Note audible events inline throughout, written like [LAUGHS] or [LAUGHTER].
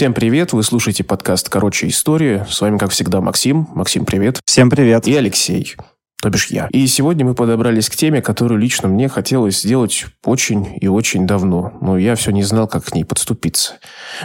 Всем привет, вы слушаете подкаст «Короче, история». С вами, как всегда, Максим. Максим, привет. Всем привет. И Алексей то бишь я. И сегодня мы подобрались к теме, которую лично мне хотелось сделать очень и очень давно, но я все не знал, как к ней подступиться.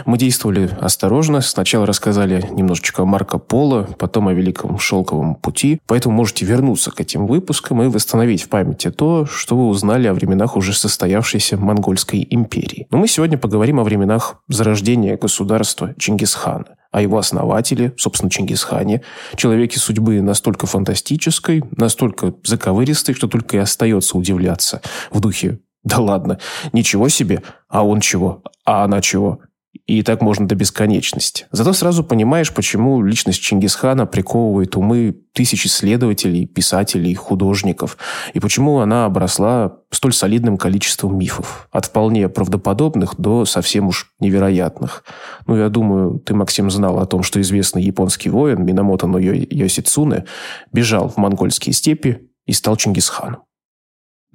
Мы действовали осторожно, сначала рассказали немножечко о Марко Поло, потом о Великом Шелковом пути, поэтому можете вернуться к этим выпускам и восстановить в памяти то, что вы узнали о временах уже состоявшейся Монгольской империи. Но мы сегодня поговорим о временах зарождения государства Чингисхана о его основателе, собственно, Чингисхане, человеке судьбы настолько фантастической, настолько заковыристой, что только и остается удивляться в духе «Да ладно, ничего себе, а он чего, а она чего?» И так можно до бесконечности. Зато сразу понимаешь, почему личность Чингисхана приковывает умы тысяч исследователей, писателей, художников, и почему она обросла столь солидным количеством мифов. От вполне правдоподобных до совсем уж невероятных. Ну, я думаю, ты, Максим, знал о том, что известный японский воин Минамото но Йосицуне бежал в монгольские степи и стал Чингисханом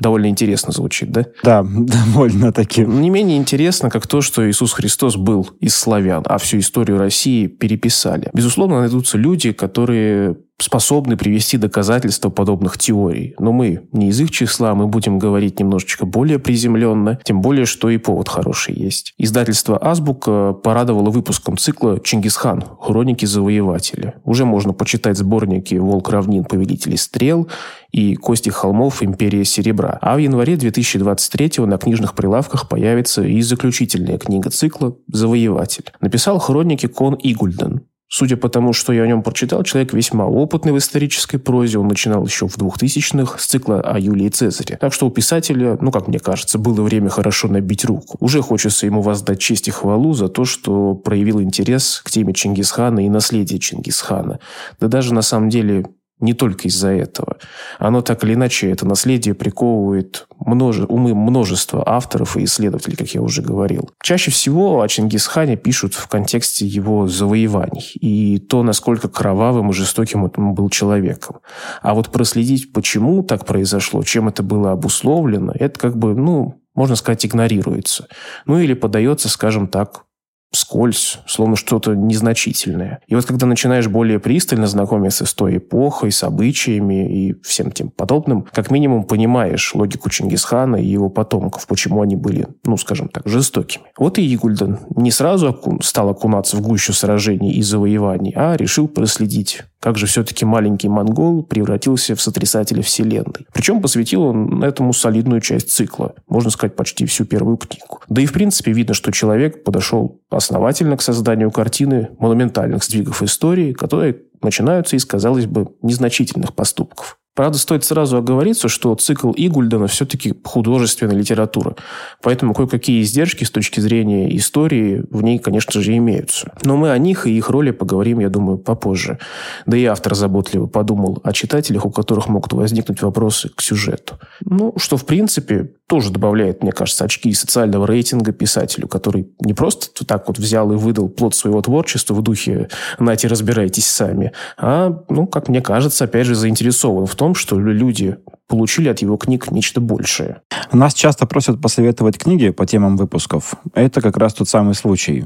довольно интересно звучит, да? Да, [LAUGHS] довольно таки. Не менее интересно, как то, что Иисус Христос был из славян, а всю историю России переписали. Безусловно, найдутся люди, которые способны привести доказательства подобных теорий. Но мы не из их числа, мы будем говорить немножечко более приземленно, тем более, что и повод хороший есть. Издательство «Азбука» порадовало выпуском цикла «Чингисхан. Хроники завоевателя». Уже можно почитать сборники «Волк равнин. Повелители стрел» и «Кости холмов. Империя серебра». А в январе 2023 на книжных прилавках появится и заключительная книга цикла «Завоеватель». Написал хроники Кон Игульден. Судя по тому, что я о нем прочитал, человек весьма опытный в исторической прозе. Он начинал еще в 2000-х с цикла о Юлии Цезаре. Так что у писателя, ну, как мне кажется, было время хорошо набить руку. Уже хочется ему воздать честь и хвалу за то, что проявил интерес к теме Чингисхана и наследия Чингисхана. Да даже на самом деле не только из-за этого. Оно так или иначе, это наследие приковывает множе, умы множества авторов и исследователей, как я уже говорил. Чаще всего о Чингисхане пишут в контексте его завоеваний и то, насколько кровавым и жестоким он был человеком. А вот проследить, почему так произошло, чем это было обусловлено, это как бы, ну, можно сказать, игнорируется. Ну или подается, скажем так, скользь, словно что-то незначительное. И вот когда начинаешь более пристально знакомиться с той эпохой, с обычаями и всем тем подобным, как минимум понимаешь логику Чингисхана и его потомков, почему они были, ну, скажем так, жестокими. Вот и Игульден не сразу стал окунаться в гущу сражений и завоеваний, а решил проследить как же все-таки маленький монгол превратился в сотрясателя вселенной. Причем посвятил он этому солидную часть цикла, можно сказать, почти всю первую книгу. Да и в принципе видно, что человек подошел основательно к созданию картины монументальных сдвигов истории, которые начинаются из, казалось бы, незначительных поступков. Правда, стоит сразу оговориться, что цикл Игульдена все-таки художественная литература. Поэтому кое-какие издержки с точки зрения истории в ней, конечно же, имеются. Но мы о них и их роли поговорим, я думаю, попозже. Да и автор заботливо подумал о читателях, у которых могут возникнуть вопросы к сюжету. Ну, что, в принципе, тоже добавляет, мне кажется, очки социального рейтинга писателю, который не просто так вот взял и выдал плод своего творчества в духе «нате, разбирайтесь сами», а, ну, как мне кажется, опять же, заинтересован в том, что люди получили от его книг нечто большее. Нас часто просят посоветовать книги по темам выпусков. Это как раз тот самый случай.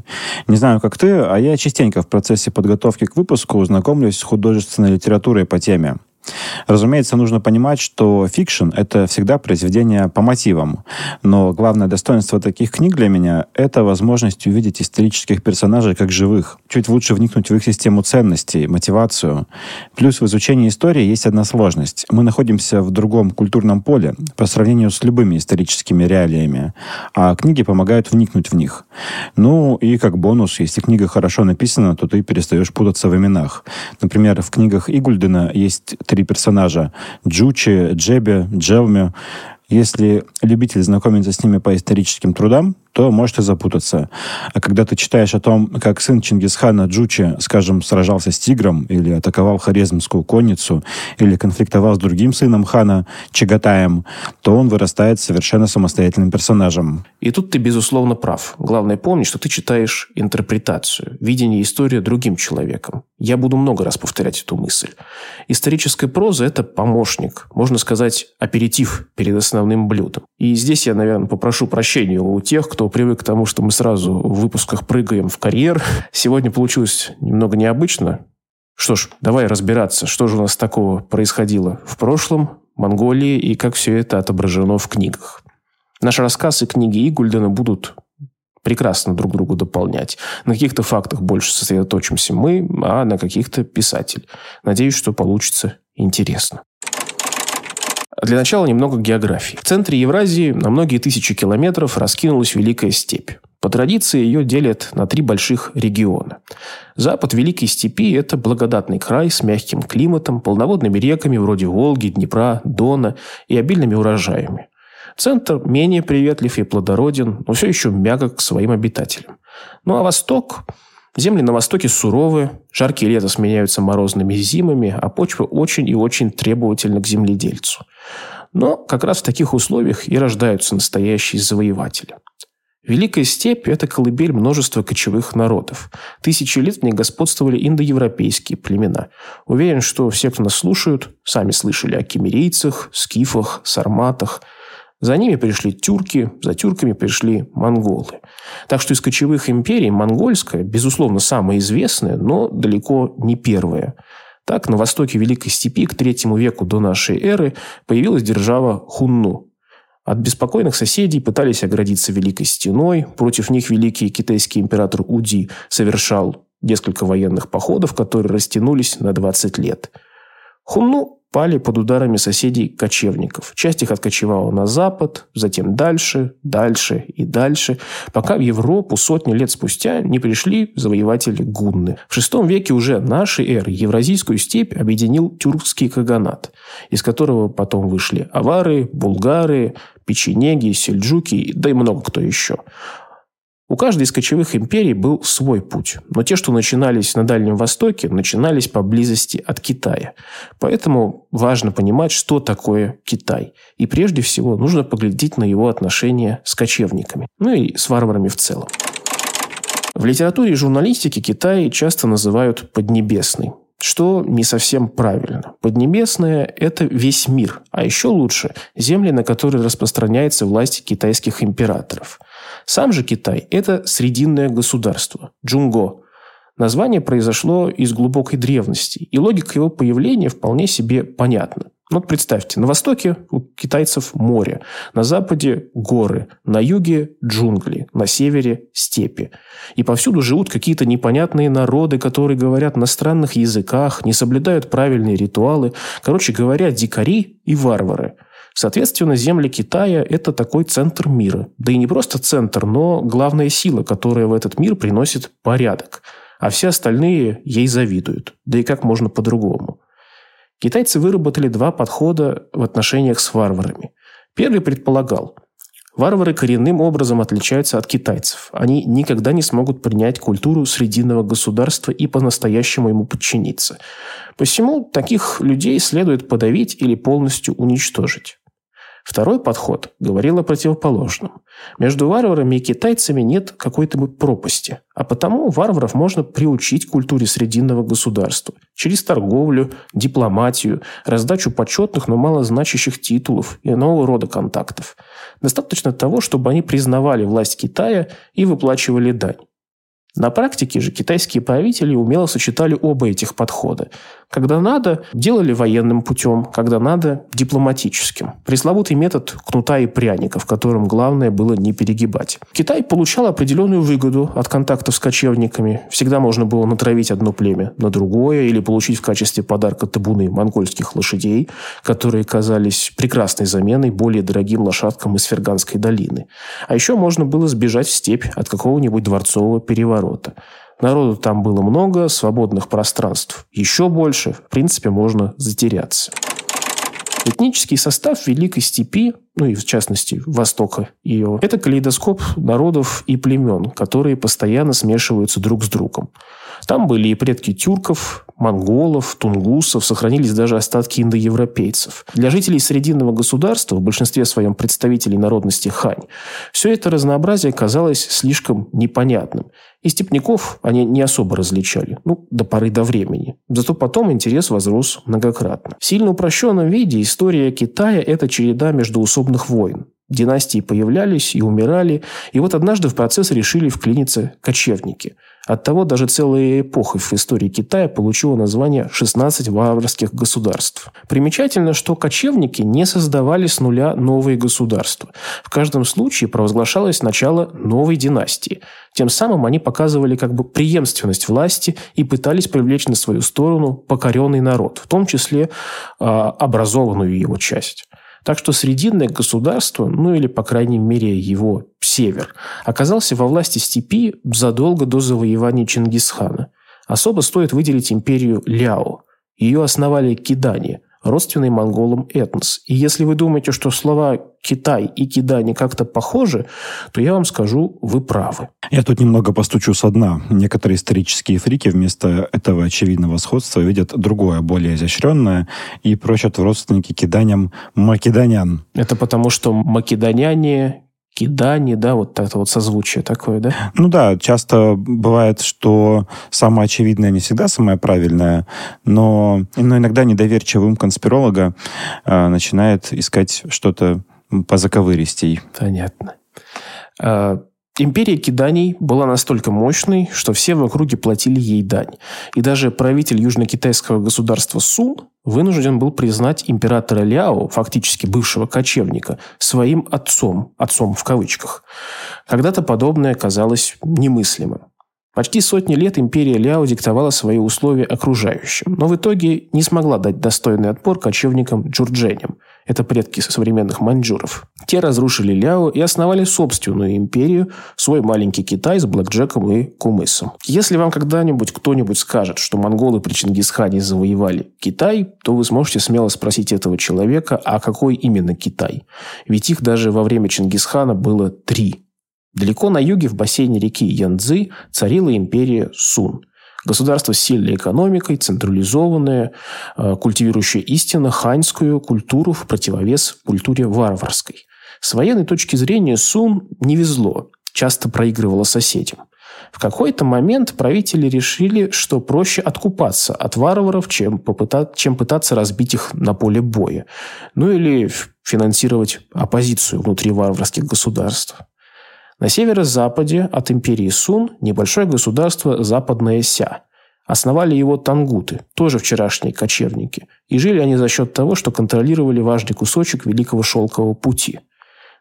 Не знаю, как ты, а я частенько в процессе подготовки к выпуску знакомлюсь с художественной литературой по теме. Разумеется, нужно понимать, что fiction — это всегда произведение по мотивам. Но главное достоинство таких книг для меня — это возможность увидеть исторических персонажей как живых, чуть лучше вникнуть в их систему ценностей, мотивацию. Плюс в изучении истории есть одна сложность. Мы находимся в другом культурном поле по сравнению с любыми историческими реалиями, а книги помогают вникнуть в них. Ну и как бонус, если книга хорошо написана, то ты перестаешь путаться в именах. Например, в книгах Игульдена есть три персонажа. Джучи, Джеби, Джелми. Если любитель знакомиться с ними по историческим трудам, то может и запутаться. А когда ты читаешь о том, как сын Чингисхана Джучи, скажем, сражался с тигром, или атаковал Хорезмскую конницу, или конфликтовал с другим сыном хана Чагатаем, то он вырастает совершенно самостоятельным персонажем. И тут ты, безусловно, прав. Главное помнить, что ты читаешь интерпретацию, видение истории другим человеком. Я буду много раз повторять эту мысль. Историческая проза – это помощник, можно сказать, аперитив перед основным блюдом. И здесь я, наверное, попрошу прощения у тех, кто кто привык к тому, что мы сразу в выпусках прыгаем в карьер, сегодня получилось немного необычно. Что ж, давай разбираться, что же у нас такого происходило в прошлом, Монголии и как все это отображено в книгах. Наш рассказ и книги Игульдена будут прекрасно друг другу дополнять. На каких-то фактах больше сосредоточимся мы, а на каких-то писатель. Надеюсь, что получится интересно. Для начала немного географии. В центре Евразии на многие тысячи километров раскинулась Великая степь. По традиции ее делят на три больших региона. Запад Великой степи – это благодатный край с мягким климатом, полноводными реками вроде Волги, Днепра, Дона и обильными урожаями. Центр менее приветлив и плодороден, но все еще мягок к своим обитателям. Ну а восток Земли на востоке суровы, жаркие лета сменяются морозными зимами, а почва очень и очень требовательна к земледельцу. Но как раз в таких условиях и рождаются настоящие завоеватели. Великая степь – это колыбель множества кочевых народов. Тысячи лет в ней господствовали индоевропейские племена. Уверен, что все, кто нас слушают, сами слышали о кемерийцах, скифах, сарматах – за ними пришли тюрки, за тюрками пришли монголы. Так что из кочевых империй монгольская, безусловно, самая известная, но далеко не первая. Так, на востоке Великой Степи к третьему веку до нашей эры появилась держава Хунну. От беспокойных соседей пытались оградиться Великой Стеной. Против них великий китайский император Уди совершал несколько военных походов, которые растянулись на 20 лет. Хунну пали под ударами соседей-кочевников. Часть их откочевала на запад, затем дальше, дальше и дальше, пока в Европу сотни лет спустя не пришли завоеватели гунны. В VI веке уже нашей эры Евразийскую степь объединил тюркский каганат, из которого потом вышли авары, булгары, печенеги, сельджуки, да и много кто еще. У каждой из кочевых империй был свой путь, но те, что начинались на Дальнем Востоке, начинались поблизости от Китая. Поэтому важно понимать, что такое Китай. И прежде всего нужно поглядеть на его отношения с кочевниками, ну и с варварами в целом. В литературе и журналистике Китай часто называют «поднебесный», что не совсем правильно. Поднебесное – это весь мир, а еще лучше – земли, на которые распространяется власть китайских императоров. Сам же Китай – это срединное государство – Джунго. Название произошло из глубокой древности, и логика его появления вполне себе понятна. Вот представьте, на востоке у китайцев море, на западе горы, на юге джунгли, на севере степи. И повсюду живут какие-то непонятные народы, которые говорят на странных языках, не соблюдают правильные ритуалы. Короче говоря, дикари и варвары. Соответственно, земли Китая – это такой центр мира. Да и не просто центр, но главная сила, которая в этот мир приносит порядок. А все остальные ей завидуют. Да и как можно по-другому? Китайцы выработали два подхода в отношениях с варварами. Первый предполагал, варвары коренным образом отличаются от китайцев. Они никогда не смогут принять культуру срединного государства и по-настоящему ему подчиниться. Посему таких людей следует подавить или полностью уничтожить. Второй подход говорил о противоположном. Между варварами и китайцами нет какой-то пропасти, а потому варваров можно приучить к культуре срединного государства через торговлю, дипломатию, раздачу почетных, но малозначащих титулов и нового рода контактов. Достаточно того, чтобы они признавали власть Китая и выплачивали дань. На практике же китайские правители умело сочетали оба этих подхода. Когда надо, делали военным путем, когда надо – дипломатическим. Пресловутый метод кнута и пряника, в котором главное было не перегибать. Китай получал определенную выгоду от контактов с кочевниками. Всегда можно было натравить одно племя на другое или получить в качестве подарка табуны монгольских лошадей, которые казались прекрасной заменой более дорогим лошадкам из Ферганской долины. А еще можно было сбежать в степь от какого-нибудь дворцового переворота. Народу там было много, свободных пространств еще больше. В принципе, можно затеряться. Этнический состав Великой Степи, ну и в частности Востока ее, это калейдоскоп народов и племен, которые постоянно смешиваются друг с другом. Там были и предки тюрков, монголов, тунгусов, сохранились даже остатки индоевропейцев. Для жителей Срединного государства, в большинстве своем представителей народности хань, все это разнообразие казалось слишком непонятным. И степняков они не особо различали, ну, до поры до времени. Зато потом интерес возрос многократно. В сильно упрощенном виде история Китая – это череда междуусобных войн. Династии появлялись и умирали, и вот однажды в процесс решили вклиниться кочевники. Оттого даже целая эпоха в истории Китая получила название «16 варварских государств». Примечательно, что кочевники не создавали с нуля новые государства. В каждом случае провозглашалось начало новой династии. Тем самым они показывали как бы преемственность власти и пытались привлечь на свою сторону покоренный народ, в том числе э, образованную его часть. Так что Срединное государство, ну или, по крайней мере, его север, оказался во власти степи задолго до завоевания Чингисхана. Особо стоит выделить империю Ляо. Ее основали кидане, родственный монголам этнос. И если вы думаете, что слова «Китай» и «Кидани» как-то похожи, то я вам скажу, вы правы. Я тут немного постучу со дна. Некоторые исторические фрики вместо этого очевидного сходства видят другое, более изощренное, и прочат в родственники киданям македонян. Это потому, что македоняне кидание, да, вот это вот созвучие такое, да? Ну да, часто бывает, что самое очевидное не всегда самое правильное, но, но иногда недоверчивый ум конспиролога э, начинает искать что-то по заковыристей. Понятно. А, Империя киданий была настолько мощной, что все в округе платили ей дань. И даже правитель южно-китайского государства Сун вынужден был признать императора Ляо, фактически бывшего кочевника, своим отцом, отцом в кавычках. Когда-то подобное казалось немыслимым. Почти сотни лет империя Ляо диктовала свои условия окружающим, но в итоге не смогла дать достойный отпор кочевникам джурдженям – это предки современных маньчжуров. Те разрушили Ляо и основали собственную империю, свой маленький Китай с блэкджеком и кумысом. Если вам когда-нибудь кто-нибудь скажет, что монголы при Чингисхане завоевали Китай, то вы сможете смело спросить этого человека, а какой именно Китай? Ведь их даже во время Чингисхана было три. Далеко на юге в бассейне реки Янцзы царила империя Сун – Государство с сильной экономикой, централизованное, э, культивирующее истинно ханьскую культуру в противовес культуре варварской. С военной точки зрения Сун не везло, часто проигрывала соседям. В какой-то момент правители решили, что проще откупаться от варваров, чем, попытать, чем пытаться разбить их на поле боя. Ну или финансировать оппозицию внутри варварских государств. На северо-западе от империи Сун небольшое государство Западная Ся. Основали его тангуты, тоже вчерашние кочевники. И жили они за счет того, что контролировали важный кусочек Великого Шелкового пути.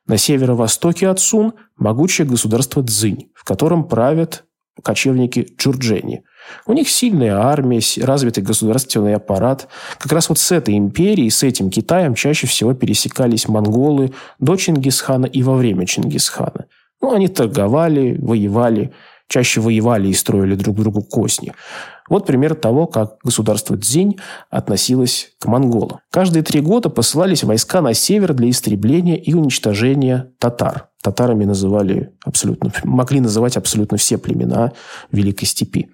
На северо-востоке от Сун могучее государство Цзинь, в котором правят кочевники Джурджени. У них сильная армия, развитый государственный аппарат. Как раз вот с этой империей, с этим Китаем чаще всего пересекались монголы до Чингисхана и во время Чингисхана. Ну, они торговали, воевали, чаще воевали и строили друг другу косни. Вот пример того, как государство Цзинь относилось к монголам. Каждые три года посылались войска на север для истребления и уничтожения татар. Татарами называли абсолютно, могли называть абсолютно все племена Великой Степи.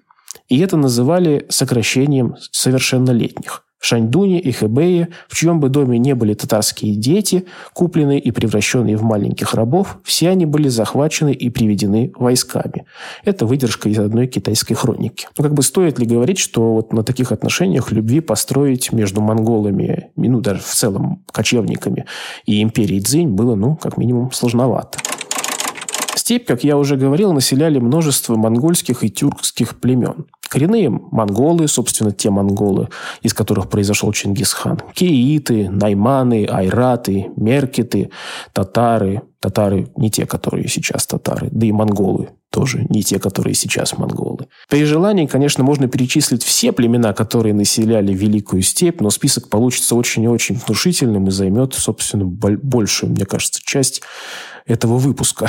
И это называли сокращением совершеннолетних. В Шаньдуне и Хэбэе, в чьем бы доме не были татарские дети, купленные и превращенные в маленьких рабов, все они были захвачены и приведены войсками. Это выдержка из одной китайской хроники. Ну, как бы стоит ли говорить, что вот на таких отношениях любви построить между монголами, ну, даже в целом кочевниками и империей Цзинь было, ну, как минимум, сложновато. Степь, как я уже говорил, населяли множество монгольских и тюркских племен. Коренные монголы, собственно, те монголы, из которых произошел Чингисхан. Кииты, найманы, айраты, меркеты, татары. Татары не те, которые сейчас татары, да и монголы тоже не те, которые сейчас монголы. При желании, конечно, можно перечислить все племена, которые населяли Великую Степь, но список получится очень и очень внушительным и займет, собственно, большую, мне кажется, часть этого выпуска.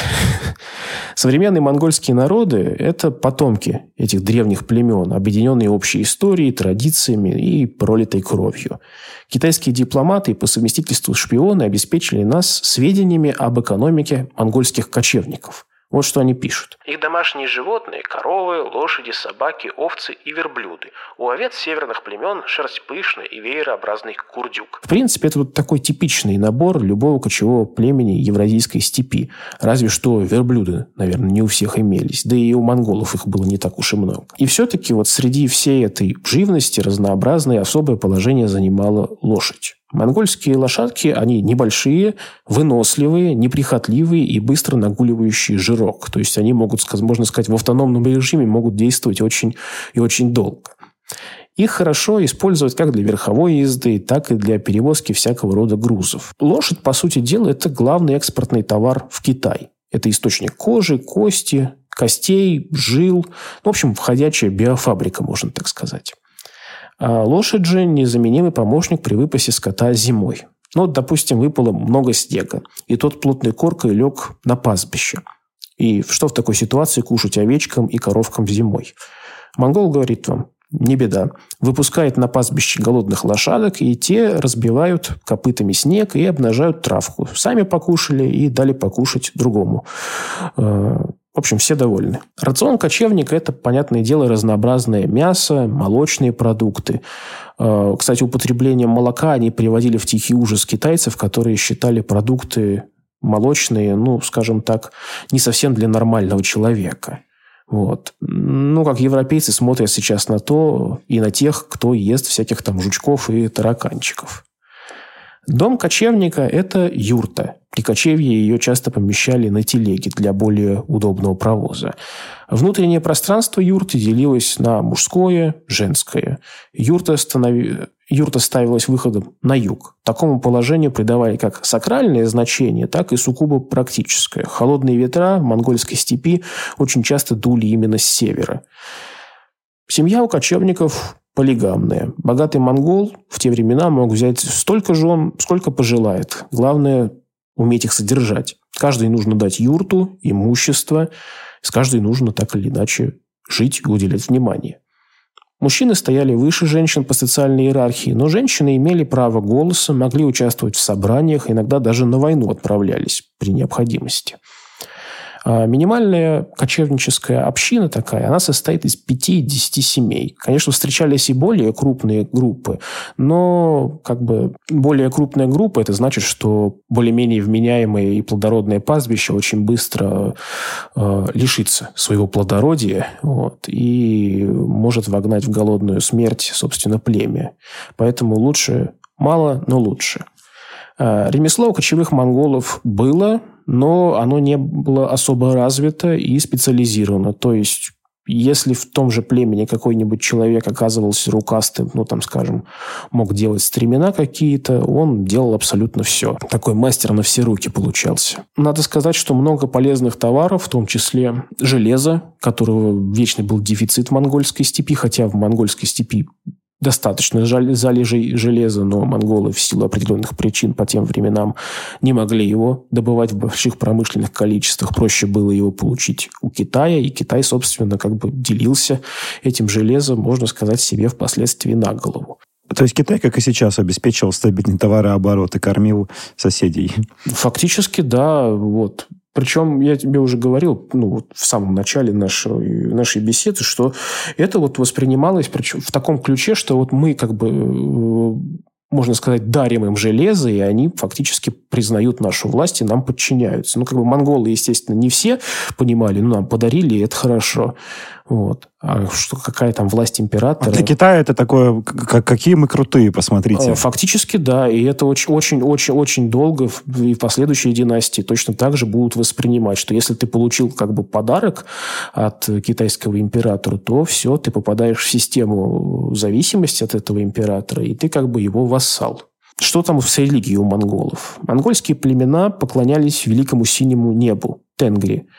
[LAUGHS] Современные монгольские народы – это потомки этих древних племен, объединенные общей историей, традициями и пролитой кровью. Китайские дипломаты и по совместительству шпионы обеспечили нас сведениями об экономике монгольских кочевников – вот что они пишут. Их домашние животные – коровы, лошади, собаки, овцы и верблюды. У овец северных племен шерсть пышная и веерообразный курдюк. В принципе, это вот такой типичный набор любого кочевого племени евразийской степи. Разве что верблюды, наверное, не у всех имелись. Да и у монголов их было не так уж и много. И все-таки вот среди всей этой живности разнообразное особое положение занимала лошадь. Монгольские лошадки, они небольшие, выносливые, неприхотливые и быстро нагуливающие жирок. То есть они могут, можно сказать, в автономном режиме могут действовать очень и очень долго. Их хорошо использовать как для верховой езды, так и для перевозки всякого рода грузов. Лошадь, по сути дела, это главный экспортный товар в Китай. Это источник кожи, кости, костей, жил. В общем, входящая биофабрика, можно так сказать. А лошадь же незаменимый помощник при выпасе скота зимой. Ну, вот, допустим, выпало много снега, и тот плотной коркой лег на пастбище. И что в такой ситуации кушать овечкам и коровкам зимой? Монгол говорит вам, не беда. Выпускает на пастбище голодных лошадок, и те разбивают копытами снег и обнажают травку. Сами покушали и дали покушать другому. В общем, все довольны. Рацион кочевника – это, понятное дело, разнообразное мясо, молочные продукты. Э, кстати, употреблением молока они приводили в тихий ужас китайцев, которые считали продукты молочные, ну, скажем так, не совсем для нормального человека. Вот. Ну, как европейцы смотрят сейчас на то и на тех, кто ест всяких там жучков и тараканчиков. Дом кочевника – это юрта. При кочевье ее часто помещали на телеге для более удобного провоза. Внутреннее пространство юрты делилось на мужское, женское. Юрта, станови... юрта ставилась выходом на юг. Такому положению придавали как сакральное значение, так и сугубо практическое. Холодные ветра в монгольской степи очень часто дули именно с севера. Семья у кочевников полигамная. Богатый монгол в те времена мог взять столько жен, сколько пожелает. Главное – уметь их содержать. Каждой нужно дать юрту, имущество. С каждой нужно так или иначе жить и уделять внимание. Мужчины стояли выше женщин по социальной иерархии, но женщины имели право голоса, могли участвовать в собраниях, иногда даже на войну отправлялись при необходимости – минимальная кочевническая община такая, она состоит из 5-10 семей. Конечно, встречались и более крупные группы, но как бы более крупная группа, это значит, что более-менее вменяемое и плодородное пастбище очень быстро э, лишится своего плодородия вот, и может вогнать в голодную смерть, собственно, племя. Поэтому лучше мало, но лучше. А, ремесло у кочевых монголов было, но оно не было особо развито и специализировано. То есть если в том же племени какой-нибудь человек оказывался рукастым, ну, там, скажем, мог делать стремена какие-то, он делал абсолютно все. Такой мастер на все руки получался. Надо сказать, что много полезных товаров, в том числе железо, которого вечно был дефицит в монгольской степи, хотя в монгольской степи достаточно залежей железа, но монголы в силу определенных причин по тем временам не могли его добывать в больших промышленных количествах. Проще было его получить у Китая, и Китай, собственно, как бы делился этим железом, можно сказать, себе впоследствии на голову. То есть Китай, как и сейчас, обеспечивал стабильный товарооборот и кормил соседей? Фактически, да. Вот. Причем я тебе уже говорил, ну, вот в самом начале нашей, нашей беседы, что это вот воспринималось причем в таком ключе, что вот мы как бы э, можно сказать, дарим им железо, и они фактически признают нашу власть и нам подчиняются. Ну, как бы монголы, естественно, не все понимали, ну, нам подарили, и это хорошо. Вот. А что, какая там власть императора? А для Китая это такое, как, какие мы крутые, посмотрите. А, фактически, да. И это очень-очень-очень долго и последующие династии точно так же будут воспринимать, что если ты получил как бы подарок от китайского императора, то все, ты попадаешь в систему зависимости от этого императора, и ты как бы его вассал. Что там с религией у монголов? Монгольские племена поклонялись великому синему небу, Тенгри –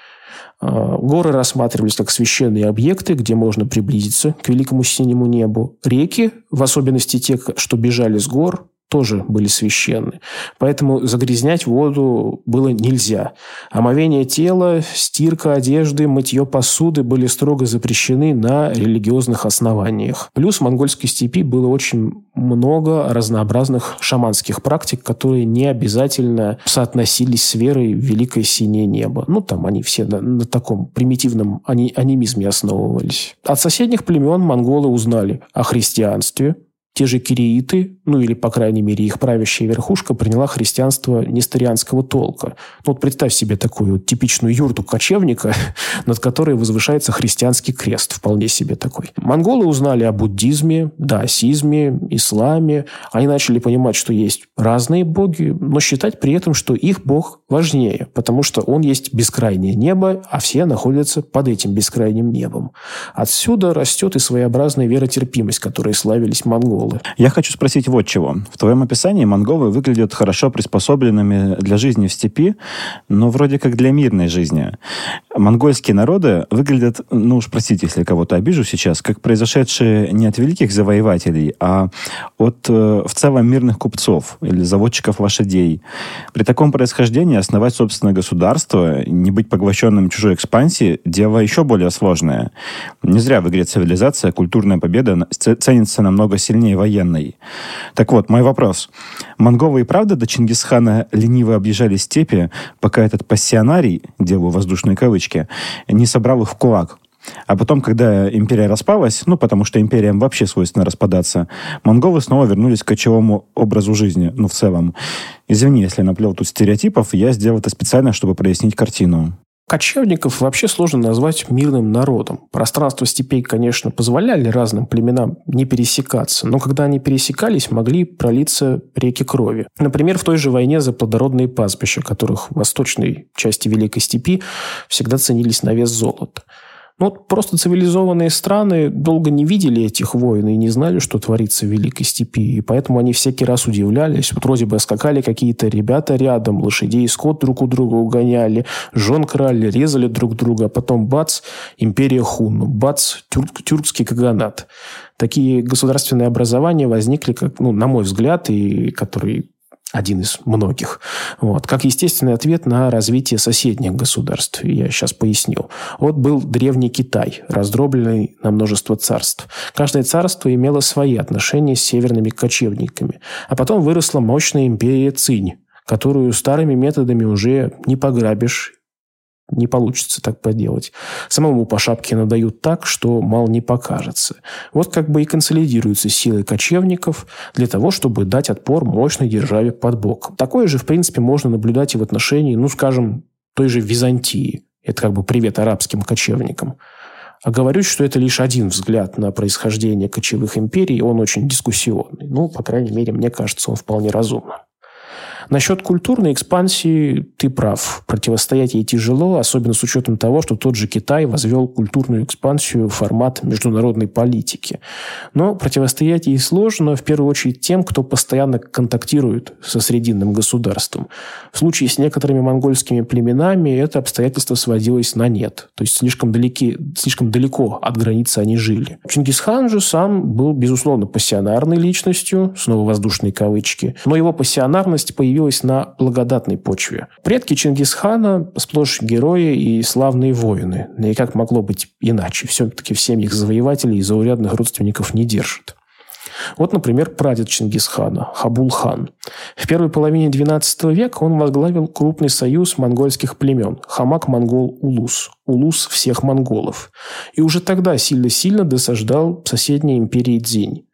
горы рассматривались как священные объекты, где можно приблизиться к великому синему небу. Реки, в особенности те, что бежали с гор, тоже были священны. Поэтому загрязнять воду было нельзя. Омовение тела, стирка одежды, мытье посуды были строго запрещены на религиозных основаниях. Плюс в монгольской степи было очень много разнообразных шаманских практик, которые не обязательно соотносились с верой в великое синее небо. Ну, там они все на, на таком примитивном ани, анимизме основывались. От соседних племен монголы узнали о христианстве, те же киреиты, ну или, по крайней мере, их правящая верхушка приняла христианство несторианского толка. Ну вот представь себе такую вот типичную юрту кочевника, [LAUGHS] над которой возвышается христианский крест, вполне себе такой. Монголы узнали о буддизме, даосизме, исламе. Они начали понимать, что есть разные боги, но считать при этом, что их бог важнее, потому что он есть бескрайнее небо, а все находятся под этим бескрайним небом. Отсюда растет и своеобразная веротерпимость, которой славились монголы монголы. Я хочу спросить вот чего. В твоем описании монголы выглядят хорошо приспособленными для жизни в степи, но вроде как для мирной жизни. Монгольские народы выглядят, ну уж простите, если кого-то обижу сейчас, как произошедшие не от великих завоевателей, а от э, в целом мирных купцов или заводчиков лошадей. При таком происхождении основать собственное государство, не быть поглощенным чужой экспансией, дело еще более сложное. Не зря в игре «Цивилизация» культурная победа ценится намного сильнее военной. Так вот, мой вопрос. Монголы и правда до Чингисхана лениво объезжали степи, пока этот пассионарий, делаю воздушные кавычки, не собрал их в кулак? А потом, когда империя распалась, ну, потому что империям вообще свойственно распадаться, монголы снова вернулись к кочевому образу жизни, ну, в целом. Извини, если наплел тут стереотипов, я сделал это специально, чтобы прояснить картину. Кочевников вообще сложно назвать мирным народом. Пространство степей, конечно, позволяли разным племенам не пересекаться, но когда они пересекались, могли пролиться реки крови. Например, в той же войне за плодородные пастбища, которых в восточной части Великой Степи всегда ценились на вес золота. Ну, вот просто цивилизованные страны долго не видели этих войн и не знали, что творится в Великой Степи. И поэтому они всякий раз удивлялись. Вот вроде бы скакали какие-то ребята рядом, лошадей и скот друг у друга угоняли, жен крали, резали друг друга, а потом бац, империя Хун, бац, тюр, тюркский каганат. Такие государственные образования возникли, как, ну, на мой взгляд, и которые один из многих. Вот. Как естественный ответ на развитие соседних государств. Я сейчас поясню. Вот был древний Китай, раздробленный на множество царств. Каждое царство имело свои отношения с северными кочевниками. А потом выросла мощная империя Цинь, которую старыми методами уже не пограбишь не получится так поделать. Самому по шапке надают так, что мало не покажется. Вот как бы и консолидируются силы кочевников для того, чтобы дать отпор мощной державе под бок. Такое же, в принципе, можно наблюдать и в отношении, ну, скажем, той же Византии. Это как бы привет арабским кочевникам. А говорю, что это лишь один взгляд на происхождение кочевых империй, он очень дискуссионный. Ну, по крайней мере, мне кажется, он вполне разумный. Насчет культурной экспансии ты прав. Противостоять ей тяжело, особенно с учетом того, что тот же Китай возвел культурную экспансию в формат международной политики. Но противостоять ей сложно, в первую очередь, тем, кто постоянно контактирует со срединным государством. В случае с некоторыми монгольскими племенами это обстоятельство сводилось на нет. То есть слишком, далеки, слишком далеко от границы они жили. Чингисхан же сам был, безусловно, пассионарной личностью, снова воздушные кавычки, но его пассионарность появилась появилась на благодатной почве. Предки Чингисхана сплошь герои и славные воины. И как могло быть иначе? Все-таки в семьях завоевателей и заурядных родственников не держат. Вот, например, прадед Чингисхана, Хабул-хан. В первой половине XII века он возглавил крупный союз монгольских племен – Хамак-Монгол-Улус, Улус всех монголов. И уже тогда сильно-сильно досаждал соседней империи Дзинь.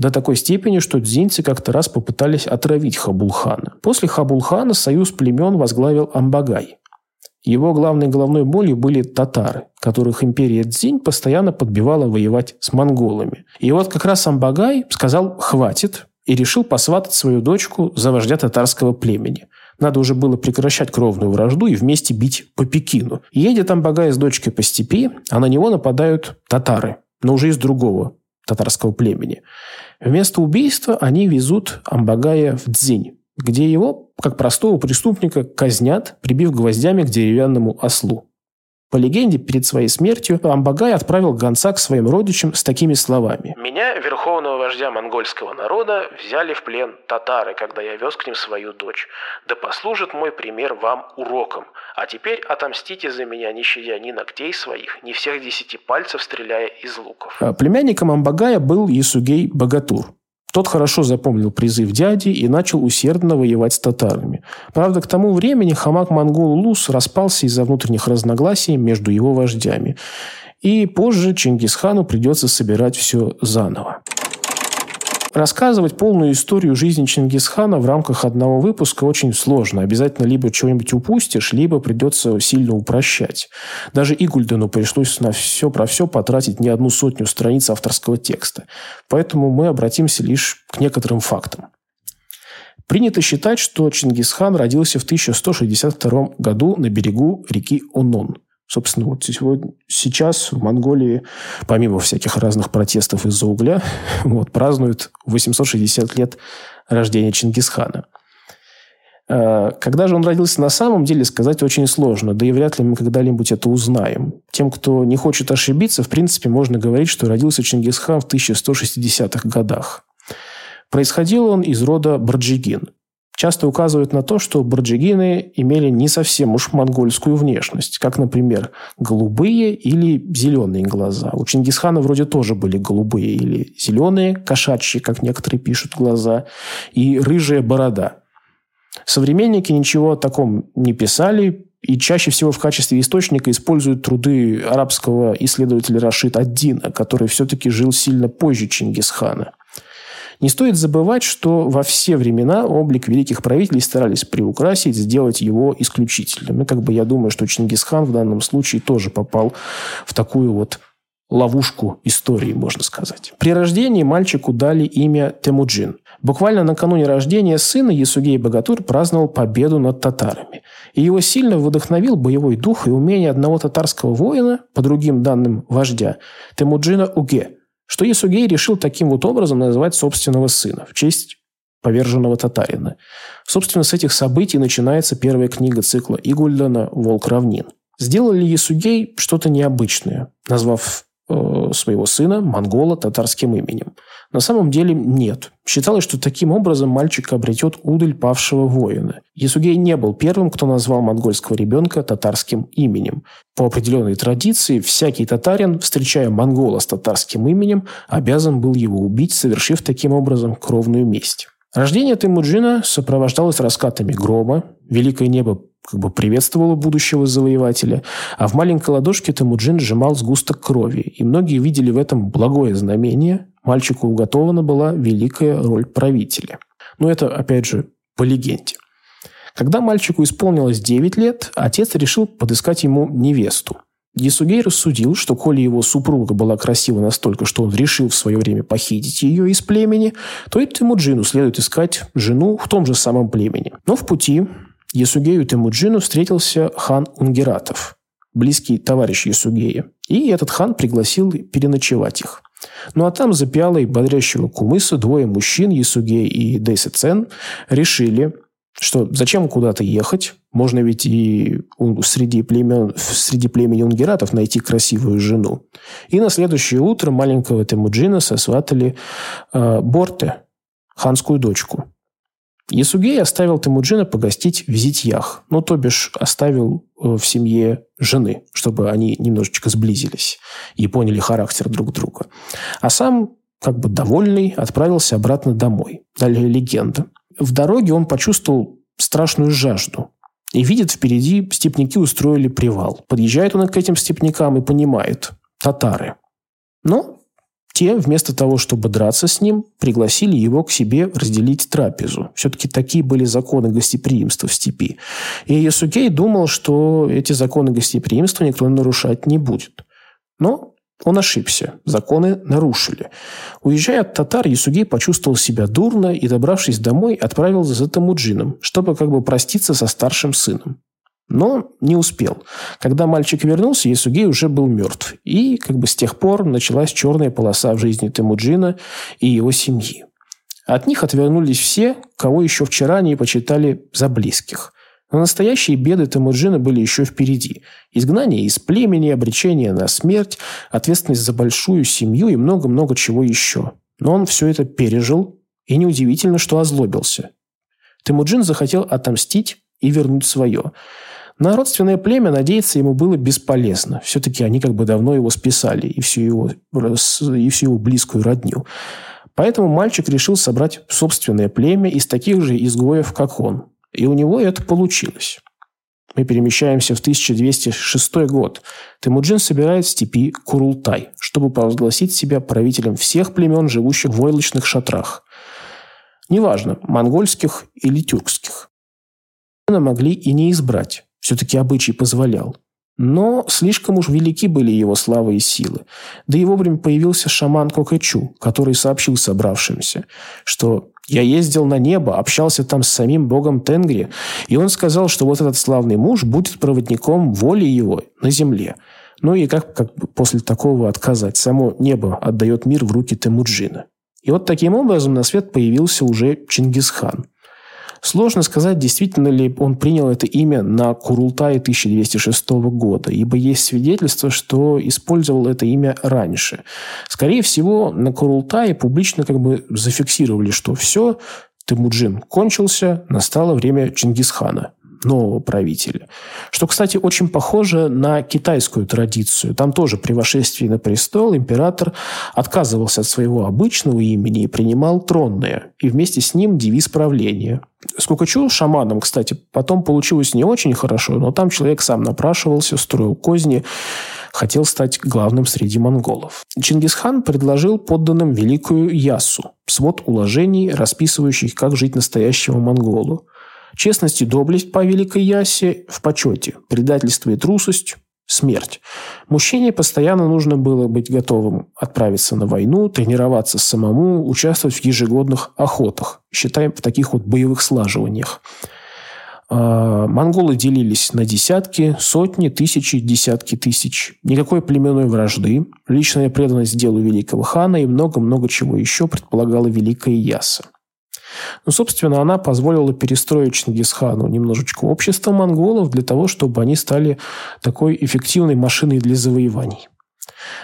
До такой степени, что дзинцы как-то раз попытались отравить Хабулхана. После Хабулхана союз племен возглавил Амбагай. Его главной головной болью были татары, которых империя Дзинь постоянно подбивала воевать с монголами. И вот как раз Амбагай сказал «хватит» и решил посватать свою дочку за вождя татарского племени. Надо уже было прекращать кровную вражду и вместе бить по Пекину. Едет Амбагай с дочкой по степи, а на него нападают татары, но уже из другого татарского племени. Вместо убийства они везут Амбагая в Дзинь, где его, как простого преступника, казнят, прибив гвоздями к деревянному ослу. По легенде, перед своей смертью Амбагай отправил гонца к своим родичам с такими словами. «Меня, верховного вождя монгольского народа, взяли в плен татары, когда я вез к ним свою дочь. Да послужит мой пример вам уроком. А теперь отомстите за меня, не щадя ни ногтей своих, ни всех десяти пальцев, стреляя из луков». А племянником Амбагая был Ясугей Богатур, тот хорошо запомнил призыв дяди и начал усердно воевать с татарами. Правда, к тому времени хамак монгол Лус распался из-за внутренних разногласий между его вождями. И позже Чингисхану придется собирать все заново. Рассказывать полную историю жизни Чингисхана в рамках одного выпуска очень сложно. Обязательно либо чего-нибудь упустишь, либо придется сильно упрощать. Даже Игульдену пришлось на все про все потратить не одну сотню страниц авторского текста. Поэтому мы обратимся лишь к некоторым фактам. Принято считать, что Чингисхан родился в 1162 году на берегу реки Онон – Собственно, вот сейчас в Монголии, помимо всяких разных протестов из-за угля, [LAUGHS] вот, празднуют 860 лет рождения Чингисхана. А, когда же он родился на самом деле, сказать очень сложно, да и вряд ли мы когда-нибудь это узнаем. Тем, кто не хочет ошибиться, в принципе, можно говорить, что родился Чингисхан в 1160-х годах. Происходил он из рода Барджигин часто указывают на то, что барджигины имели не совсем уж монгольскую внешность, как, например, голубые или зеленые глаза. У Чингисхана вроде тоже были голубые или зеленые, кошачьи, как некоторые пишут, глаза, и рыжая борода. Современники ничего о таком не писали, и чаще всего в качестве источника используют труды арабского исследователя Рашид Аддина, который все-таки жил сильно позже Чингисхана. Не стоит забывать, что во все времена облик великих правителей старались приукрасить, сделать его исключительным. И как бы я думаю, что Чингисхан в данном случае тоже попал в такую вот ловушку истории, можно сказать. При рождении мальчику дали имя Темуджин. Буквально накануне рождения сына Ясугей Богатур праздновал победу над татарами. И его сильно вдохновил боевой дух и умение одного татарского воина, по другим данным вождя, Темуджина Уге – что Ясугей решил таким вот образом назвать собственного сына в честь поверженного татарина. Собственно, с этих событий начинается первая книга цикла Игульдана «Волк равнин». Сделал ли Ясугей что-то необычное, назвав э, своего сына монгола татарским именем? На самом деле нет. Считалось, что таким образом мальчик обретет удаль павшего воина. Ясугей не был первым, кто назвал монгольского ребенка татарским именем. По определенной традиции, всякий татарин, встречая монгола с татарским именем, обязан был его убить, совершив таким образом кровную месть. Рождение Темуджина сопровождалось раскатами грома, великое небо как бы приветствовало будущего завоевателя, а в маленькой ладошке Темуджин сжимал сгусток крови, и многие видели в этом благое знамение, Мальчику уготована была великая роль правителя. Но это, опять же, по легенде. Когда мальчику исполнилось 9 лет, отец решил подыскать ему невесту. Ясугей рассудил, что коли его супруга была красива настолько, что он решил в свое время похитить ее из племени, то и Темуджину следует искать жену в том же самом племени. Но в пути Ясугею Темуджину встретился хан Унгератов, близкий товарищ Ясугея. И этот хан пригласил переночевать их. Ну а там за пиалой бодрящего кумыса двое мужчин, Ясугей и Дейсецен, решили, что зачем куда-то ехать, можно ведь и среди, племен, среди племени унгератов найти красивую жену. И на следующее утро маленького Темуджина сосватали э, Борте, ханскую дочку. Ясугей оставил Темуджина погостить в Зитьях, ну, то бишь оставил э, в семье жены, чтобы они немножечко сблизились и поняли характер друг друга. А сам, как бы довольный, отправился обратно домой. Далее легенда. В дороге он почувствовал страшную жажду. И видит, впереди степняки устроили привал. Подъезжает он к этим степнякам и понимает – татары. Но те, вместо того, чтобы драться с ним, пригласили его к себе разделить трапезу. Все-таки такие были законы гостеприимства в степи. И Ясукей думал, что эти законы гостеприимства никто нарушать не будет. Но он ошибся. Законы нарушили. Уезжая от татар, Ясугей почувствовал себя дурно и, добравшись домой, отправился за Тамуджином, чтобы как бы проститься со старшим сыном. Но не успел. Когда мальчик вернулся, Ясугей уже был мертв. И как бы с тех пор началась черная полоса в жизни Темуджина и его семьи. От них отвернулись все, кого еще вчера они почитали за близких. Но настоящие беды Темуджина были еще впереди. Изгнание из племени, обречение на смерть, ответственность за большую семью и много-много чего еще. Но он все это пережил, и неудивительно, что озлобился. Темуджин захотел отомстить и вернуть свое – на родственное племя надеяться ему было бесполезно. Все-таки они как бы давно его списали, и всю его, и всю его близкую родню. Поэтому мальчик решил собрать собственное племя из таких же изгоев, как он. И у него это получилось. Мы перемещаемся в 1206 год. Темуджин собирает в степи Курултай, чтобы провозгласить себя правителем всех племен, живущих в войлочных шатрах. Неважно, монгольских или тюркских. Могли и не избрать. Все-таки обычай позволял. Но слишком уж велики были его слава и силы. Да и вовремя появился шаман Кокэчу, который сообщил собравшимся, что я ездил на небо, общался там с самим богом Тенгри, и он сказал, что вот этот славный муж будет проводником воли его на земле. Ну и как, как после такого отказать? Само небо отдает мир в руки Темуджина. И вот таким образом на свет появился уже Чингисхан. Сложно сказать, действительно ли он принял это имя на Курултае 1206 года, ибо есть свидетельство, что использовал это имя раньше. Скорее всего, на Курултае публично как бы зафиксировали, что все, Темуджин кончился, настало время Чингисхана нового правителя. Что, кстати, очень похоже на китайскую традицию. Там тоже при вошествии на престол император отказывался от своего обычного имени и принимал тронное, и вместе с ним девиз правления. С Кукачу, шаманом, кстати, потом получилось не очень хорошо, но там человек сам напрашивался, строил козни, хотел стать главным среди монголов. Чингисхан предложил подданным великую ясу, свод уложений, расписывающих, как жить настоящему монголу. Честность и доблесть по Великой Ясе в почете, предательство и трусость – смерть. Мужчине постоянно нужно было быть готовым отправиться на войну, тренироваться самому, участвовать в ежегодных охотах, считаем в таких вот боевых слаживаниях. А, монголы делились на десятки, сотни, тысячи, десятки тысяч. Никакой племенной вражды, личная преданность делу великого хана и много-много чего еще предполагала Великая Яса. Ну, собственно, она позволила перестроить Чингисхану немножечко общество монголов для того, чтобы они стали такой эффективной машиной для завоеваний.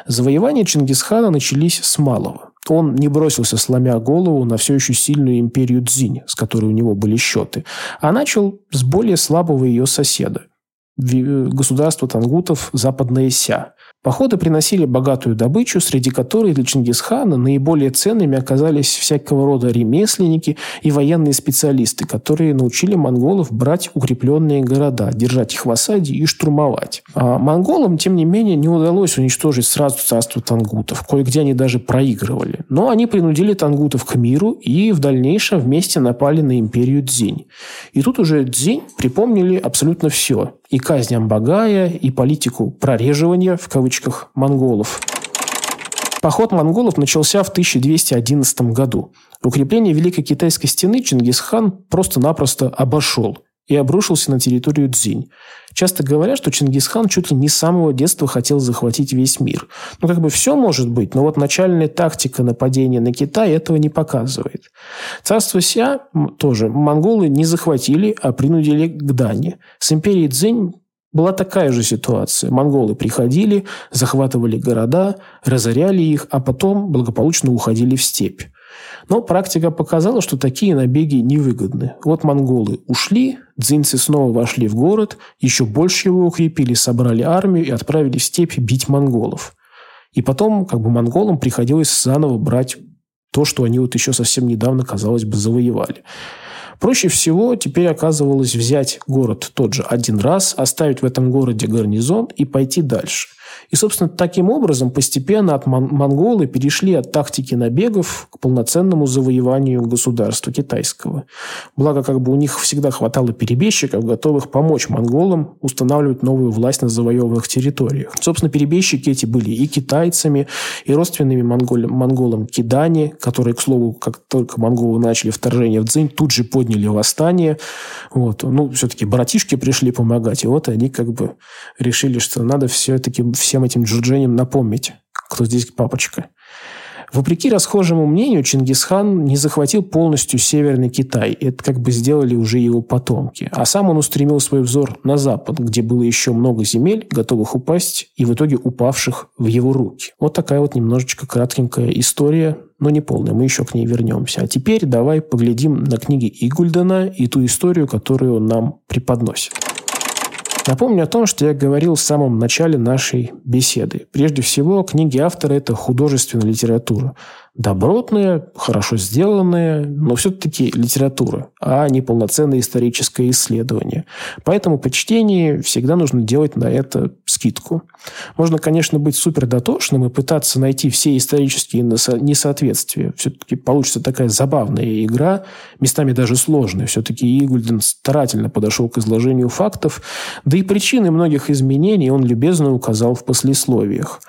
Завоевания Чингисхана начались с малого. Он не бросился, сломя голову, на все еще сильную империю Цзинь, с которой у него были счеты, а начал с более слабого ее соседа – государства тангутов Западная Ся, Походы приносили богатую добычу, среди которой для Чингисхана наиболее ценными оказались всякого рода ремесленники и военные специалисты, которые научили монголов брать укрепленные города, держать их в осаде и штурмовать. А монголам, тем не менее, не удалось уничтожить сразу царство тангутов. Кое-где они даже проигрывали. Но они принудили тангутов к миру и в дальнейшем вместе напали на империю Дзинь. И тут уже Дзинь припомнили абсолютно все и казнь Амбагая, и политику прореживания, в кавычках, монголов. Поход монголов начался в 1211 году. Укрепление Великой Китайской стены Чингисхан просто-напросто обошел и обрушился на территорию Цзинь. Часто говорят, что Чингисхан чуть ли не с самого детства хотел захватить весь мир. Ну, как бы все может быть, но вот начальная тактика нападения на Китай этого не показывает. Царство Ся тоже монголы не захватили, а принудили к Дане. С империей Цзинь была такая же ситуация. Монголы приходили, захватывали города, разоряли их, а потом благополучно уходили в степь. Но практика показала, что такие набеги невыгодны. Вот монголы ушли, дзинцы снова вошли в город, еще больше его укрепили, собрали армию и отправили в степь бить монголов. И потом как бы монголам приходилось заново брать то, что они вот еще совсем недавно, казалось бы, завоевали. Проще всего теперь оказывалось взять город тот же один раз, оставить в этом городе гарнизон и пойти дальше. И, собственно, таким образом постепенно от мон- монголы перешли от тактики набегов к полноценному завоеванию государства китайского. Благо, как бы у них всегда хватало перебежчиков, готовых помочь монголам устанавливать новую власть на завоеванных территориях. Собственно, перебежчики эти были и китайцами, и родственными монголям, монголам кидане, которые, к слову, как только монголы начали вторжение в Цзинь, тут же подняли восстание. Вот. Ну, все-таки братишки пришли помогать, и вот они как бы решили, что надо все-таки всем этим джурдженям напомнить, кто здесь папочка. Вопреки расхожему мнению, Чингисхан не захватил полностью Северный Китай. Это как бы сделали уже его потомки. А сам он устремил свой взор на запад, где было еще много земель, готовых упасть, и в итоге упавших в его руки. Вот такая вот немножечко кратенькая история, но не полная. Мы еще к ней вернемся. А теперь давай поглядим на книги Игульдена и ту историю, которую он нам преподносит. Напомню о том, что я говорил в самом начале нашей беседы. Прежде всего, книги автора – это художественная литература добротная, хорошо сделанная, но все-таки литература, а не полноценное историческое исследование. Поэтому по чтении всегда нужно делать на это скидку. Можно, конечно, быть супер дотошным и пытаться найти все исторические несоответствия. Все-таки получится такая забавная игра, местами даже сложная. Все-таки Игульден старательно подошел к изложению фактов, да и причины многих изменений он любезно указал в послесловиях.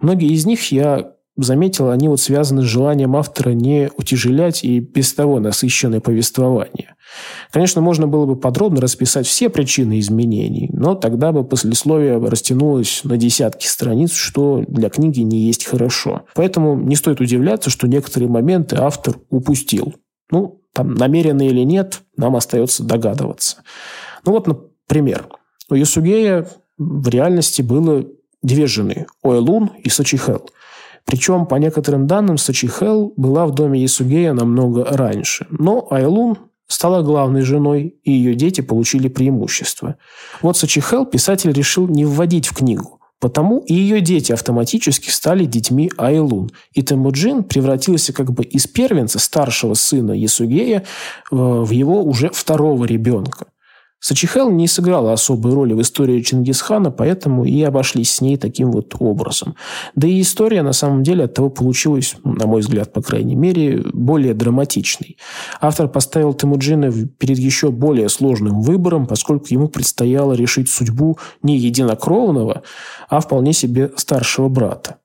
Многие из них я заметил, они вот связаны с желанием автора не утяжелять и без того насыщенное повествование. Конечно, можно было бы подробно расписать все причины изменений, но тогда бы послесловие растянулось на десятки страниц, что для книги не есть хорошо. Поэтому не стоит удивляться, что некоторые моменты автор упустил. Ну, там, намеренно или нет, нам остается догадываться. Ну вот, например, у Ясугея в реальности было две жены – Ойлун и Сачихел – причем, по некоторым данным, Сачихел была в доме Ясугея намного раньше. Но Айлун стала главной женой, и ее дети получили преимущество. Вот Сачихел писатель решил не вводить в книгу. Потому и ее дети автоматически стали детьми Айлун. И Темуджин превратился как бы из первенца старшего сына Ясугея в его уже второго ребенка. Сачихел не сыграла особой роли в истории Чингисхана, поэтому и обошлись с ней таким вот образом. Да и история на самом деле от того получилась, на мой взгляд, по крайней мере, более драматичной. Автор поставил Темуджина перед еще более сложным выбором, поскольку ему предстояло решить судьбу не единокровного, а вполне себе старшего брата.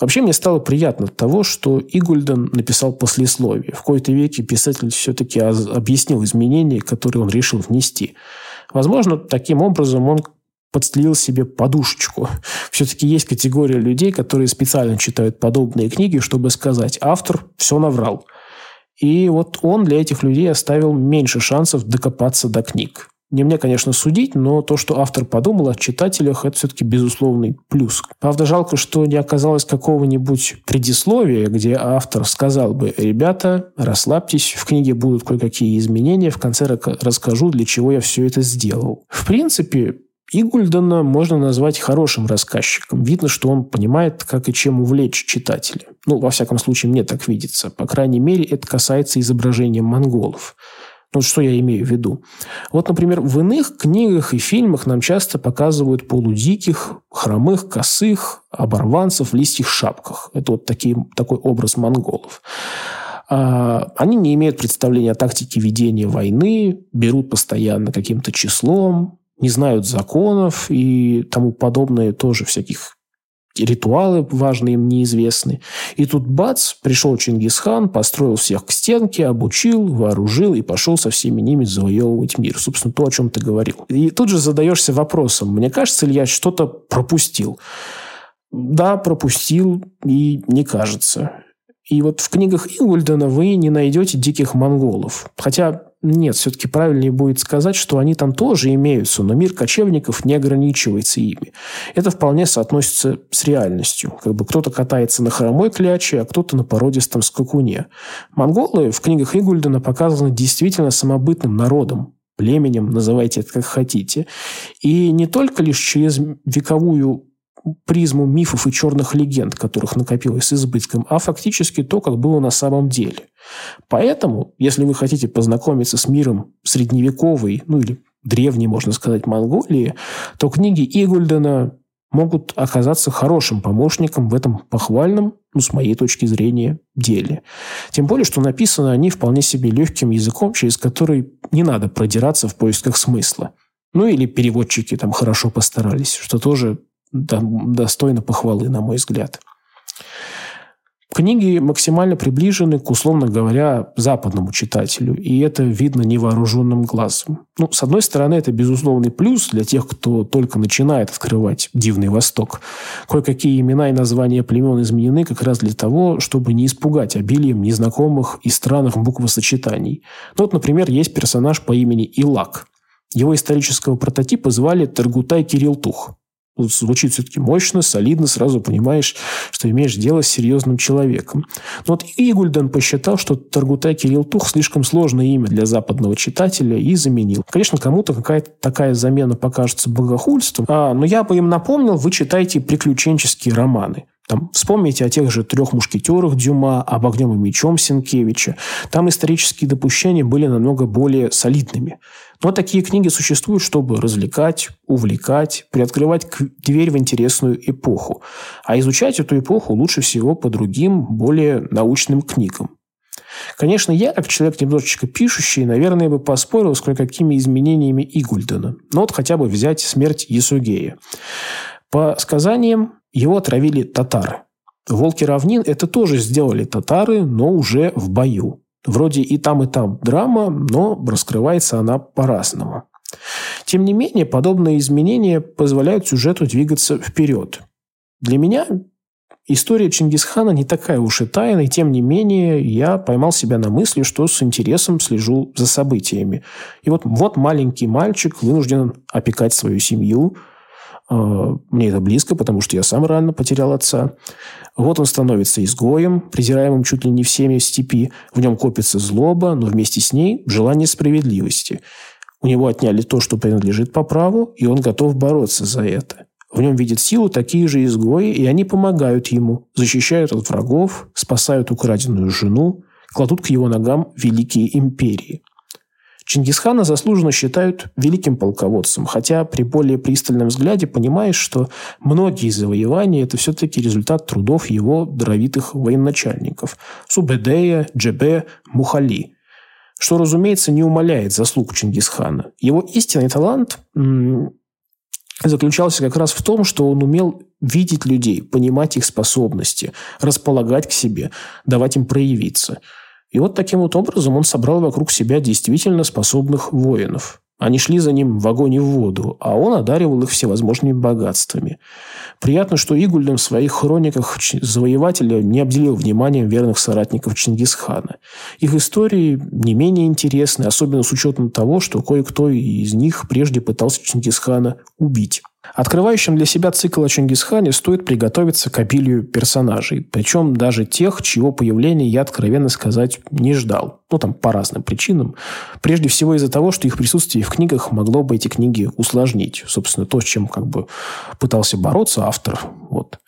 Вообще мне стало приятно от того, что Игульден написал послесловие. В какой-то веке писатель все-таки объяснил изменения, которые он решил внести. Возможно, таким образом он подстелил себе подушечку. [LAUGHS] Все-таки есть категория людей, которые специально читают подобные книги, чтобы сказать, автор все наврал. И вот он для этих людей оставил меньше шансов докопаться до книг. Не мне, конечно, судить, но то, что автор подумал о читателях, это все-таки безусловный плюс. Правда, жалко, что не оказалось какого-нибудь предисловия, где автор сказал бы, ребята, расслабьтесь, в книге будут кое-какие изменения, в конце расскажу, для чего я все это сделал. В принципе, Игульдена можно назвать хорошим рассказчиком. Видно, что он понимает, как и чем увлечь читателя. Ну, во всяком случае, мне так видится. По крайней мере, это касается изображения монголов. Ну, что я имею в виду? Вот, например, в иных книгах и фильмах нам часто показывают полудиких, хромых, косых, оборванцев в листьях шапках. Это вот такие, такой образ монголов. А, они не имеют представления о тактике ведения войны, берут постоянно каким-то числом, не знают законов и тому подобное тоже всяких ритуалы важные им неизвестны. И тут бац, пришел Чингисхан, построил всех к стенке, обучил, вооружил и пошел со всеми ними завоевывать мир. Собственно, то, о чем ты говорил. И тут же задаешься вопросом, мне кажется ли я что-то пропустил? Да, пропустил, и не кажется. И вот в книгах Ингульдена вы не найдете диких монголов. Хотя нет, все-таки правильнее будет сказать, что они там тоже имеются, но мир кочевников не ограничивается ими. Это вполне соотносится с реальностью. Как бы кто-то катается на хромой кляче, а кто-то на породистом скакуне. Монголы в книгах Игульдена показаны действительно самобытным народом, племенем, называйте это как хотите. И не только лишь через вековую призму мифов и черных легенд, которых накопилось с избытком, а фактически то, как было на самом деле. Поэтому, если вы хотите познакомиться с миром средневековой, ну или древней, можно сказать, Монголии, то книги Игульдена могут оказаться хорошим помощником в этом похвальном, ну, с моей точки зрения, деле. Тем более, что написаны они вполне себе легким языком, через который не надо продираться в поисках смысла. Ну, или переводчики там хорошо постарались, что тоже достойно похвалы, на мой взгляд. Книги максимально приближены к, условно говоря, западному читателю, и это видно невооруженным глазом. Ну, с одной стороны, это безусловный плюс для тех, кто только начинает открывать Дивный Восток. Кое-какие имена и названия племен изменены как раз для того, чтобы не испугать обилием незнакомых и странных буквосочетаний. Ну, вот, например, есть персонаж по имени Илак. Его исторического прототипа звали Таргутай Кирилтух. Звучит все-таки мощно, солидно, сразу понимаешь, что имеешь дело с серьезным человеком. Но вот Игульден посчитал, что Таргутай Кирилл Тух слишком сложное имя для западного читателя и заменил. Конечно, кому-то какая-то такая замена покажется богохульством, а, но я бы им напомнил, вы читаете приключенческие романы. Там, вспомните о тех же трех мушкетерах Дюма, об огнем и мечом Сенкевича. Там исторические допущения были намного более солидными. Но такие книги существуют, чтобы развлекать, увлекать, приоткрывать дверь в интересную эпоху. А изучать эту эпоху лучше всего по другим, более научным книгам. Конечно, я, как человек немножечко пишущий, наверное, бы поспорил с кое-какими изменениями Игульдена. Но вот хотя бы взять смерть Ясугея. По сказаниям, его отравили татары. Волки равнин это тоже сделали татары, но уже в бою. Вроде и там, и там драма, но раскрывается она по-разному. Тем не менее, подобные изменения позволяют сюжету двигаться вперед. Для меня история Чингисхана не такая уж и тайна, и тем не менее я поймал себя на мысли, что с интересом слежу за событиями. И вот, вот маленький мальчик вынужден опекать свою семью – мне это близко, потому что я сам рано потерял отца. Вот он становится изгоем, презираемым чуть ли не всеми в степи. В нем копится злоба, но вместе с ней желание справедливости. У него отняли то, что принадлежит по праву, и он готов бороться за это. В нем видят силу такие же изгои, и они помогают ему, защищают от врагов, спасают украденную жену, кладут к его ногам великие империи – Чингисхана заслуженно считают великим полководцем, хотя при более пристальном взгляде понимаешь, что многие завоевания – это все-таки результат трудов его даровитых военачальников – Субедея, Джебе, Мухали – что, разумеется, не умаляет заслуг Чингисхана. Его истинный талант заключался как раз в том, что он умел видеть людей, понимать их способности, располагать к себе, давать им проявиться – и вот таким вот образом он собрал вокруг себя действительно способных воинов. Они шли за ним в огонь и в воду, а он одаривал их всевозможными богатствами. Приятно, что Игульден в своих хрониках завоевателя не обделил вниманием верных соратников Чингисхана. Их истории не менее интересны, особенно с учетом того, что кое-кто из них прежде пытался Чингисхана убить. Открывающим для себя цикл о Чингисхане стоит приготовиться к обилию персонажей, причем даже тех, чьего появления я, откровенно сказать, не ждал. Ну, там, по разным причинам. Прежде всего из-за того, что их присутствие в книгах могло бы эти книги усложнить. Собственно, то, с чем как бы пытался бороться автор, вот,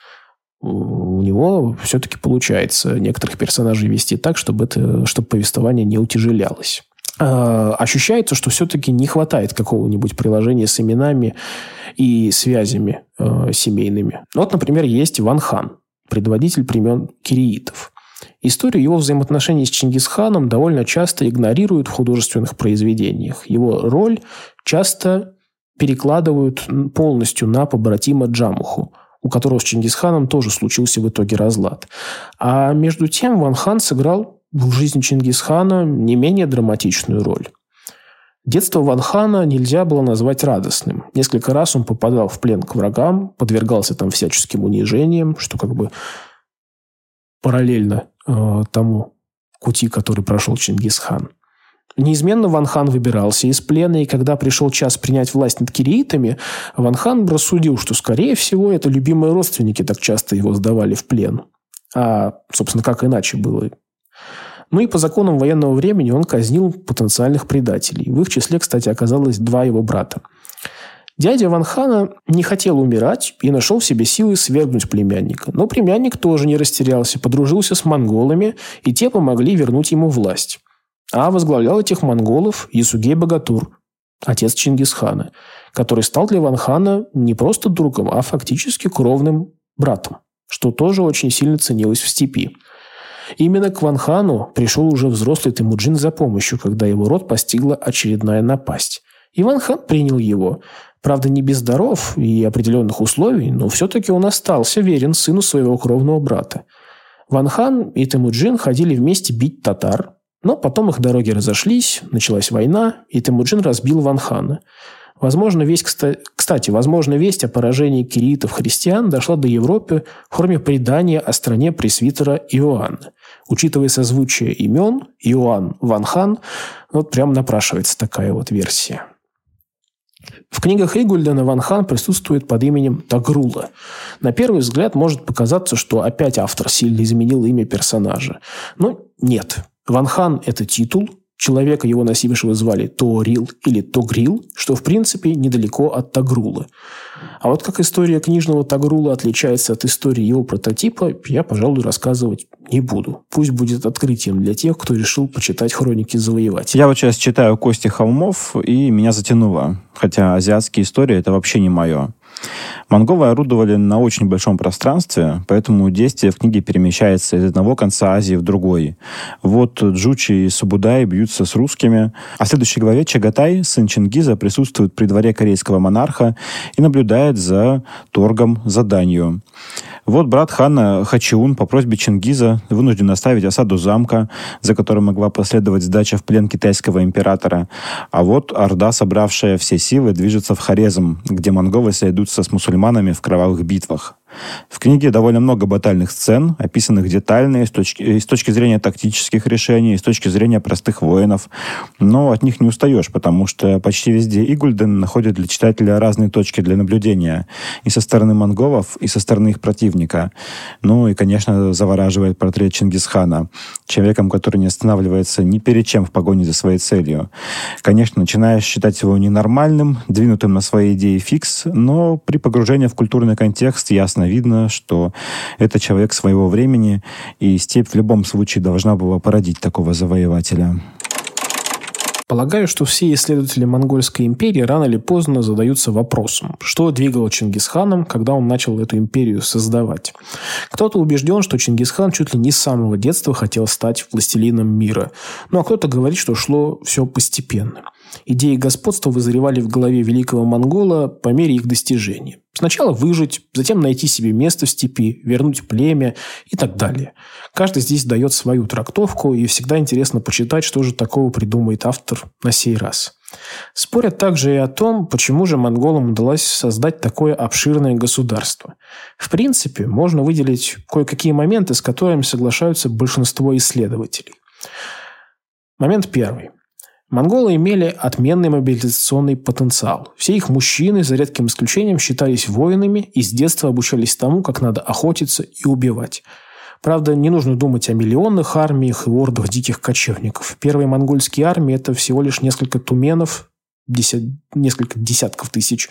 у него все-таки получается некоторых персонажей вести так, чтобы, это, чтобы повествование не утяжелялось. Э, ощущается, что все-таки не хватает какого-нибудь приложения с именами и связями э, семейными. Ну, вот, например, есть Иван Хан, предводитель племен кириитов. Историю его взаимоотношений с Чингисханом довольно часто игнорируют в художественных произведениях. Его роль часто перекладывают полностью на побратима Джамуху, у которого с Чингисханом тоже случился в итоге разлад. А между тем Ван Хан сыграл в жизни Чингисхана не менее драматичную роль. Детство Ван Хана нельзя было назвать радостным. Несколько раз он попадал в плен к врагам, подвергался там всяческим унижениям, что как бы параллельно э, тому пути, который прошел Чингисхан. Неизменно Ван Хан выбирался из плена, и когда пришел час принять власть над кириитами, Ван Хан рассудил, что, скорее всего, это любимые родственники так часто его сдавали в плен. А, собственно, как иначе было ну и по законам военного времени он казнил потенциальных предателей. В их числе, кстати, оказалось два его брата. Дядя Ван Хана не хотел умирать и нашел в себе силы свергнуть племянника. Но племянник тоже не растерялся, подружился с монголами, и те помогли вернуть ему власть. А возглавлял этих монголов Ясугей Богатур, отец Чингисхана, который стал для Ван Хана не просто другом, а фактически кровным братом, что тоже очень сильно ценилось в степи. Именно к Ванхану пришел уже взрослый Темуджин за помощью, когда его род постигла очередная напасть. Иван хан принял его. Правда, не без даров и определенных условий, но все-таки он остался верен сыну своего кровного брата. Ван Хан и Темуджин ходили вместе бить татар, но потом их дороги разошлись, началась война, и Темуджин разбил Ван Хана. Возможно, весть, кстати, возможно, весть о поражении киритов христиан дошла до Европы в форме предания о стране пресвитера Иоанна. Учитывая созвучие имен, Иоанн Ван Хан, вот прям напрашивается такая вот версия. В книгах Игульдена Ван Хан присутствует под именем Тагрула. На первый взгляд может показаться, что опять автор сильно изменил имя персонажа. Но нет. Ван Хан – это титул, Человека, его носившего, звали Тоорил или Тогрил, что, в принципе, недалеко от Тагрула. А вот как история книжного Тагрула отличается от истории его прототипа, я, пожалуй, рассказывать не буду. Пусть будет открытием для тех, кто решил почитать хроники завоевателя. Я вот сейчас читаю «Кости холмов», и меня затянуло. Хотя азиатские истории – это вообще не мое. Монголы орудовали на очень большом пространстве, поэтому действие в книге перемещается из одного конца Азии в другой. Вот Джучи и Субудай бьются с русскими, а в следующей главе Чагатай, сын Чингиза, присутствует при дворе корейского монарха и наблюдает за торгом за данью. Вот брат хана Хачиун по просьбе Чингиза вынужден оставить осаду замка, за которым могла последовать сдача в плен китайского императора. А вот Орда, собравшая все силы, движется в Хорезм, где монголы сойдутся с мусульманами в кровавых битвах. В книге довольно много батальных сцен, описанных детально и с точки, и с точки зрения тактических решений, и с точки зрения простых воинов. Но от них не устаешь, потому что почти везде Игульден находит для читателя разные точки для наблюдения. И со стороны монголов, и со стороны их противника. Ну и, конечно, завораживает портрет Чингисхана. Человеком, который не останавливается ни перед чем в погоне за своей целью. Конечно, начинаешь считать его ненормальным, двинутым на свои идеи фикс, но при погружении в культурный контекст ясно видно, что это человек своего времени, и степь в любом случае должна была породить такого завоевателя. Полагаю, что все исследователи Монгольской империи рано или поздно задаются вопросом, что двигало Чингисханом, когда он начал эту империю создавать. Кто-то убежден, что Чингисхан чуть ли не с самого детства хотел стать властелином мира. Ну а кто-то говорит, что шло все постепенно. Идеи господства вызревали в голове великого монгола по мере их достижения. Сначала выжить, затем найти себе место в степи, вернуть племя и так далее. Каждый здесь дает свою трактовку, и всегда интересно почитать, что же такого придумает автор на сей раз. Спорят также и о том, почему же монголам удалось создать такое обширное государство. В принципе, можно выделить кое-какие моменты, с которыми соглашаются большинство исследователей. Момент первый. Монголы имели отменный мобилизационный потенциал. Все их мужчины, за редким исключением, считались воинами и с детства обучались тому, как надо охотиться и убивать. Правда, не нужно думать о миллионных армиях и ордах диких кочевников. Первые монгольские армии – это всего лишь несколько туменов, десят, несколько десятков тысяч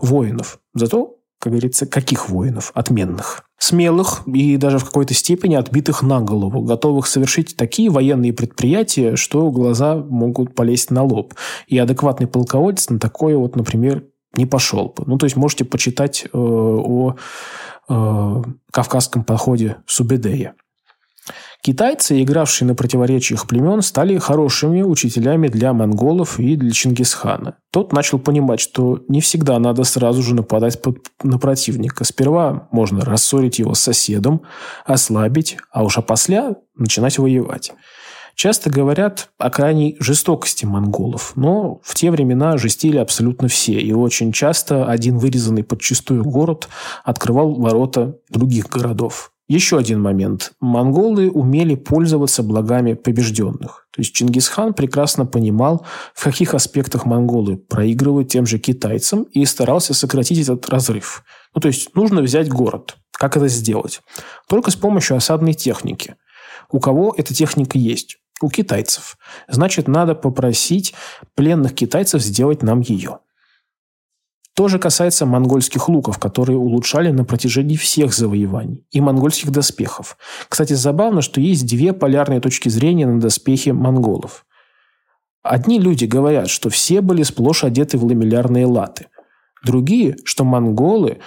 воинов. Зато как говорится, каких воинов? Отменных. Смелых и даже в какой-то степени отбитых на голову, готовых совершить такие военные предприятия, что глаза могут полезть на лоб. И адекватный полководец на такое вот, например, не пошел бы. Ну, то есть можете почитать э, о э, кавказском походе Субедея. Китайцы, игравшие на противоречиях племен, стали хорошими учителями для монголов и для Чингисхана. Тот начал понимать, что не всегда надо сразу же нападать на противника. Сперва можно рассорить его с соседом, ослабить, а уж опосля начинать воевать. Часто говорят о крайней жестокости монголов, но в те времена жестили абсолютно все, и очень часто один вырезанный подчистую город открывал ворота других городов. Еще один момент. Монголы умели пользоваться благами побежденных. То есть Чингисхан прекрасно понимал, в каких аспектах монголы проигрывают тем же китайцам и старался сократить этот разрыв. Ну, то есть нужно взять город. Как это сделать? Только с помощью осадной техники. У кого эта техника есть? У китайцев. Значит, надо попросить пленных китайцев сделать нам ее. То же касается монгольских луков, которые улучшали на протяжении всех завоеваний, и монгольских доспехов. Кстати, забавно, что есть две полярные точки зрения на доспехи монголов. Одни люди говорят, что все были сплошь одеты в ламеллярные латы. Другие, что монголы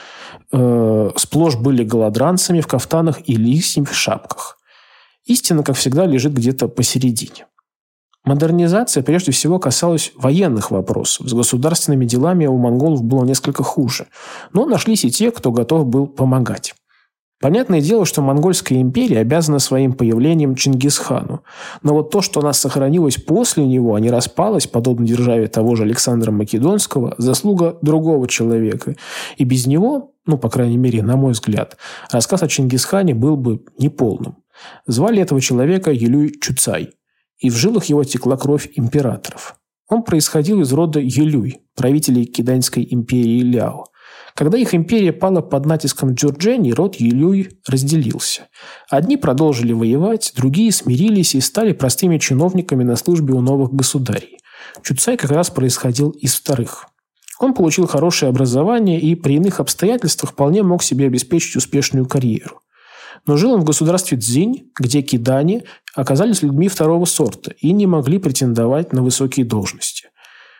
э, сплошь были голодранцами в кафтанах и листьях шапках. Истина, как всегда, лежит где-то посередине. Модернизация прежде всего касалась военных вопросов. С государственными делами у монголов было несколько хуже. Но нашлись и те, кто готов был помогать. Понятное дело, что Монгольская империя обязана своим появлением Чингисхану. Но вот то, что она сохранилась после него, а не распалась, подобно державе того же Александра Македонского, заслуга другого человека. И без него, ну, по крайней мере, на мой взгляд, рассказ о Чингисхане был бы неполным. Звали этого человека Юлюй Чуцай – и в жилах его текла кровь императоров. Он происходил из рода Юлюй, правителей Киданьской империи Ляо. Когда их империя пала под натиском Джорджени, род Юлюй разделился. Одни продолжили воевать, другие смирились и стали простыми чиновниками на службе у новых государей. Чуцай как раз происходил из вторых. Он получил хорошее образование и при иных обстоятельствах вполне мог себе обеспечить успешную карьеру. Но жил он в государстве Цзинь, где кидане оказались людьми второго сорта и не могли претендовать на высокие должности.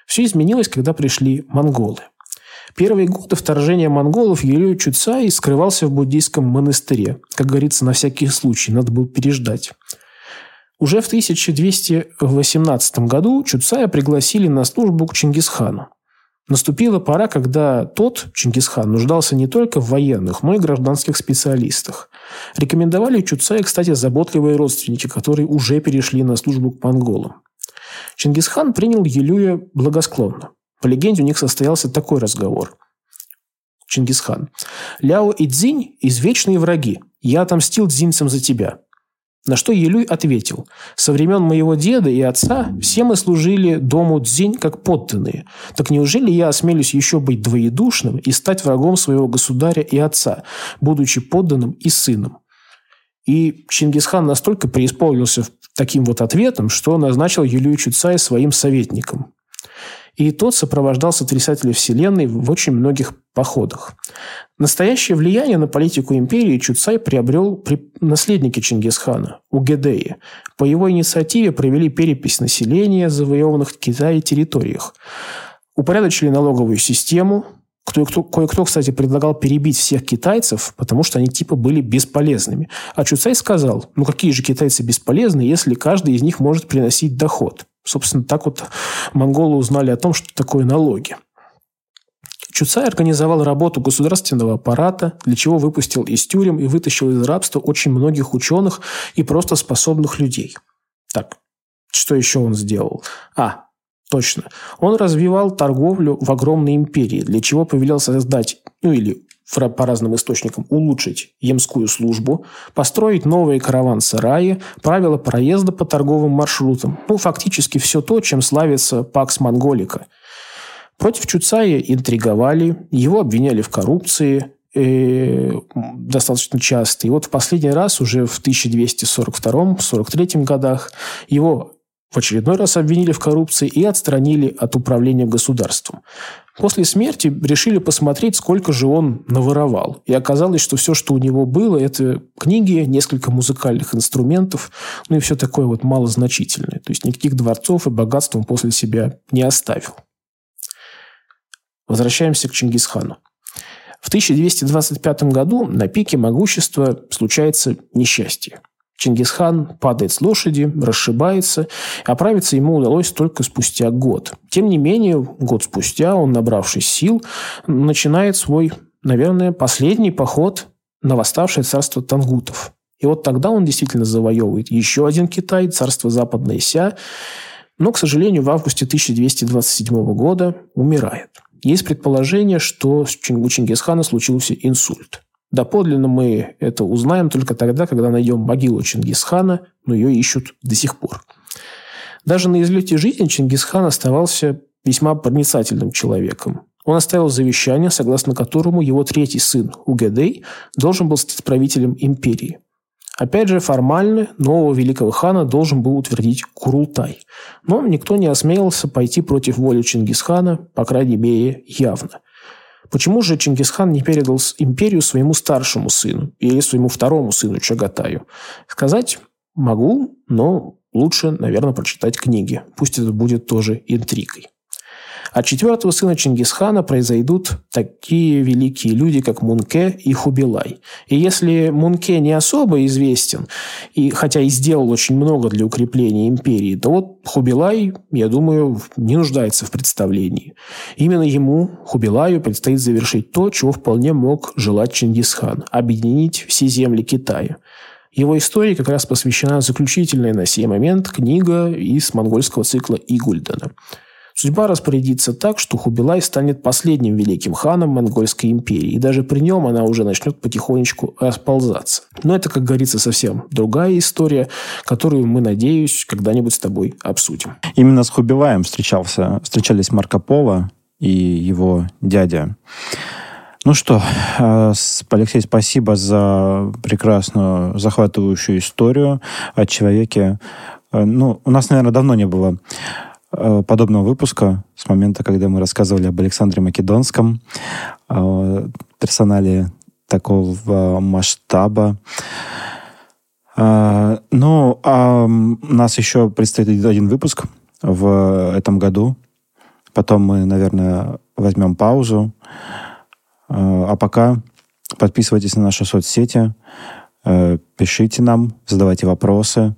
Все изменилось, когда пришли монголы. Первые годы вторжения монголов Юлию Чуцай скрывался в буддийском монастыре. Как говорится, на всякий случай, надо было переждать. Уже в 1218 году Чуцая пригласили на службу к Чингисхану. Наступила пора, когда тот, Чингисхан, нуждался не только в военных, но и гражданских специалистах. Рекомендовали Чуцая, кстати, заботливые родственники, которые уже перешли на службу к монголам. Чингисхан принял Елюя благосклонно. По легенде, у них состоялся такой разговор. Чингисхан. «Ляо и Цзинь – извечные враги. Я отомстил дзинцам за тебя. На что Елюй ответил, «Со времен моего деда и отца все мы служили дому Дзинь как подданные. Так неужели я осмелюсь еще быть двоедушным и стать врагом своего государя и отца, будучи подданным и сыном?» И Чингисхан настолько преисполнился таким вот ответом, что назначил Юлию Чуцая своим советником. И тот сопровождал сотрясателя Вселенной в очень многих походах. Настоящее влияние на политику империи Чуцай приобрел при наследнике Чингисхана, Угедеи. По его инициативе провели перепись населения завоеванных Китае территориях. Упорядочили налоговую систему, кто-кто, кое-кто, кстати, предлагал перебить всех китайцев, потому что они типа были бесполезными. А Чуцай сказал, ну какие же китайцы бесполезны, если каждый из них может приносить доход. Собственно, так вот монголы узнали о том, что такое налоги. Чуцай организовал работу государственного аппарата, для чего выпустил из тюрем и вытащил из рабства очень многих ученых и просто способных людей. Так, что еще он сделал? А, точно. Он развивал торговлю в огромной империи, для чего повелел создать, ну или по разным источникам улучшить емскую службу, построить новые караван-сараи, правила проезда по торговым маршрутам. Ну, фактически все то, чем славится Пакс Монголика. Против Чуцая интриговали, его обвиняли в коррупции, э, достаточно часто. И вот в последний раз, уже в 1242-43 годах, его в очередной раз обвинили в коррупции и отстранили от управления государством. После смерти решили посмотреть, сколько же он наворовал. И оказалось, что все, что у него было, это книги, несколько музыкальных инструментов, ну и все такое вот малозначительное. То есть никаких дворцов и богатств он после себя не оставил. Возвращаемся к Чингисхану. В 1225 году на пике могущества случается несчастье. Чингисхан падает с лошади, расшибается. Оправиться ему удалось только спустя год. Тем не менее, год спустя он, набравшись сил, начинает свой, наверное, последний поход на восставшее царство тангутов. И вот тогда он действительно завоевывает еще один Китай, царство Западное Ся, но, к сожалению, в августе 1227 года умирает. Есть предположение, что у Чингисхана случился инсульт. Доподлинно мы это узнаем только тогда, когда найдем могилу Чингисхана, но ее ищут до сих пор. Даже на излете жизни Чингисхан оставался весьма проницательным человеком. Он оставил завещание, согласно которому его третий сын Угедей должен был стать правителем империи. Опять же, формально нового великого хана должен был утвердить Курултай. Но никто не осмелился пойти против воли Чингисхана, по крайней мере, явно – Почему же Чингисхан не передал империю своему старшему сыну или своему второму сыну Чагатаю? Сказать могу, но лучше, наверное, прочитать книги. Пусть это будет тоже интригой. От четвертого сына Чингисхана произойдут такие великие люди, как Мунке и Хубилай. И если Мунке не особо известен, и, хотя и сделал очень много для укрепления империи, то вот Хубилай, я думаю, не нуждается в представлении. Именно ему, Хубилаю, предстоит завершить то, чего вполне мог желать Чингисхан – объединить все земли Китая. Его истории как раз посвящена заключительная на сей момент книга из монгольского цикла Игульдена – Судьба распорядится так, что Хубилай станет последним великим ханом Монгольской империи, и даже при нем она уже начнет потихонечку расползаться. Но это, как говорится, совсем другая история, которую мы, надеюсь, когда-нибудь с тобой обсудим. Именно с Хубилаем встречался, встречались Марко Поло и его дядя. Ну что, э, Алексей, спасибо за прекрасную, захватывающую историю о человеке. Э, ну, у нас, наверное, давно не было подобного выпуска с момента, когда мы рассказывали об Александре Македонском, персонале такого масштаба. Ну, а у нас еще предстоит один выпуск в этом году. Потом мы, наверное, возьмем паузу. А пока подписывайтесь на наши соцсети, э, пишите нам, задавайте вопросы.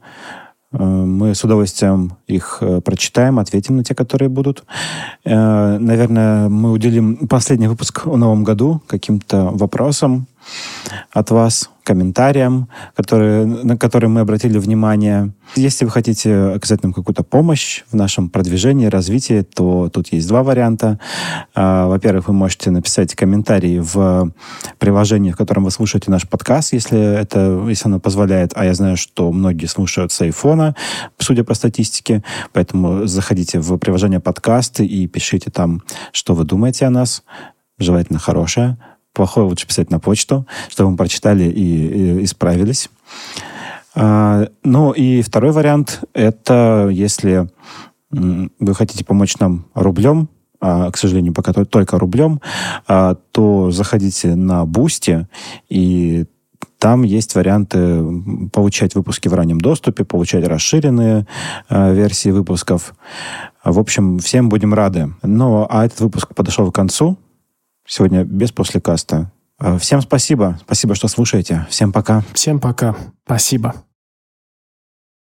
Э, мы с удовольствием их э, прочитаем, ответим на те, которые будут. Наверное, мы уделим последний выпуск в новом году каким-то вопросам от вас комментариям, которые, на которые мы обратили внимание. Если вы хотите оказать нам какую-то помощь в нашем продвижении, развитии, то тут есть два варианта. А, во-первых, вы можете написать комментарий в приложении, в котором вы слушаете наш подкаст, если это, если оно позволяет. А я знаю, что многие слушают с айфона, судя по статистике. Поэтому заходите в приложение подкасты и пишите там, что вы думаете о нас. Желательно хорошее плохое лучше писать на почту, чтобы мы прочитали и, и исправились. А, ну и второй вариант – это если вы хотите помочь нам рублем, а, к сожалению, пока только рублем, а, то заходите на Boosty, и там есть варианты получать выпуски в раннем доступе, получать расширенные э, версии выпусков. В общем, всем будем рады. Ну, а этот выпуск подошел к концу. Сегодня без послекаста. Э, всем спасибо. Спасибо, что слушаете. Всем пока. Всем пока. Спасибо.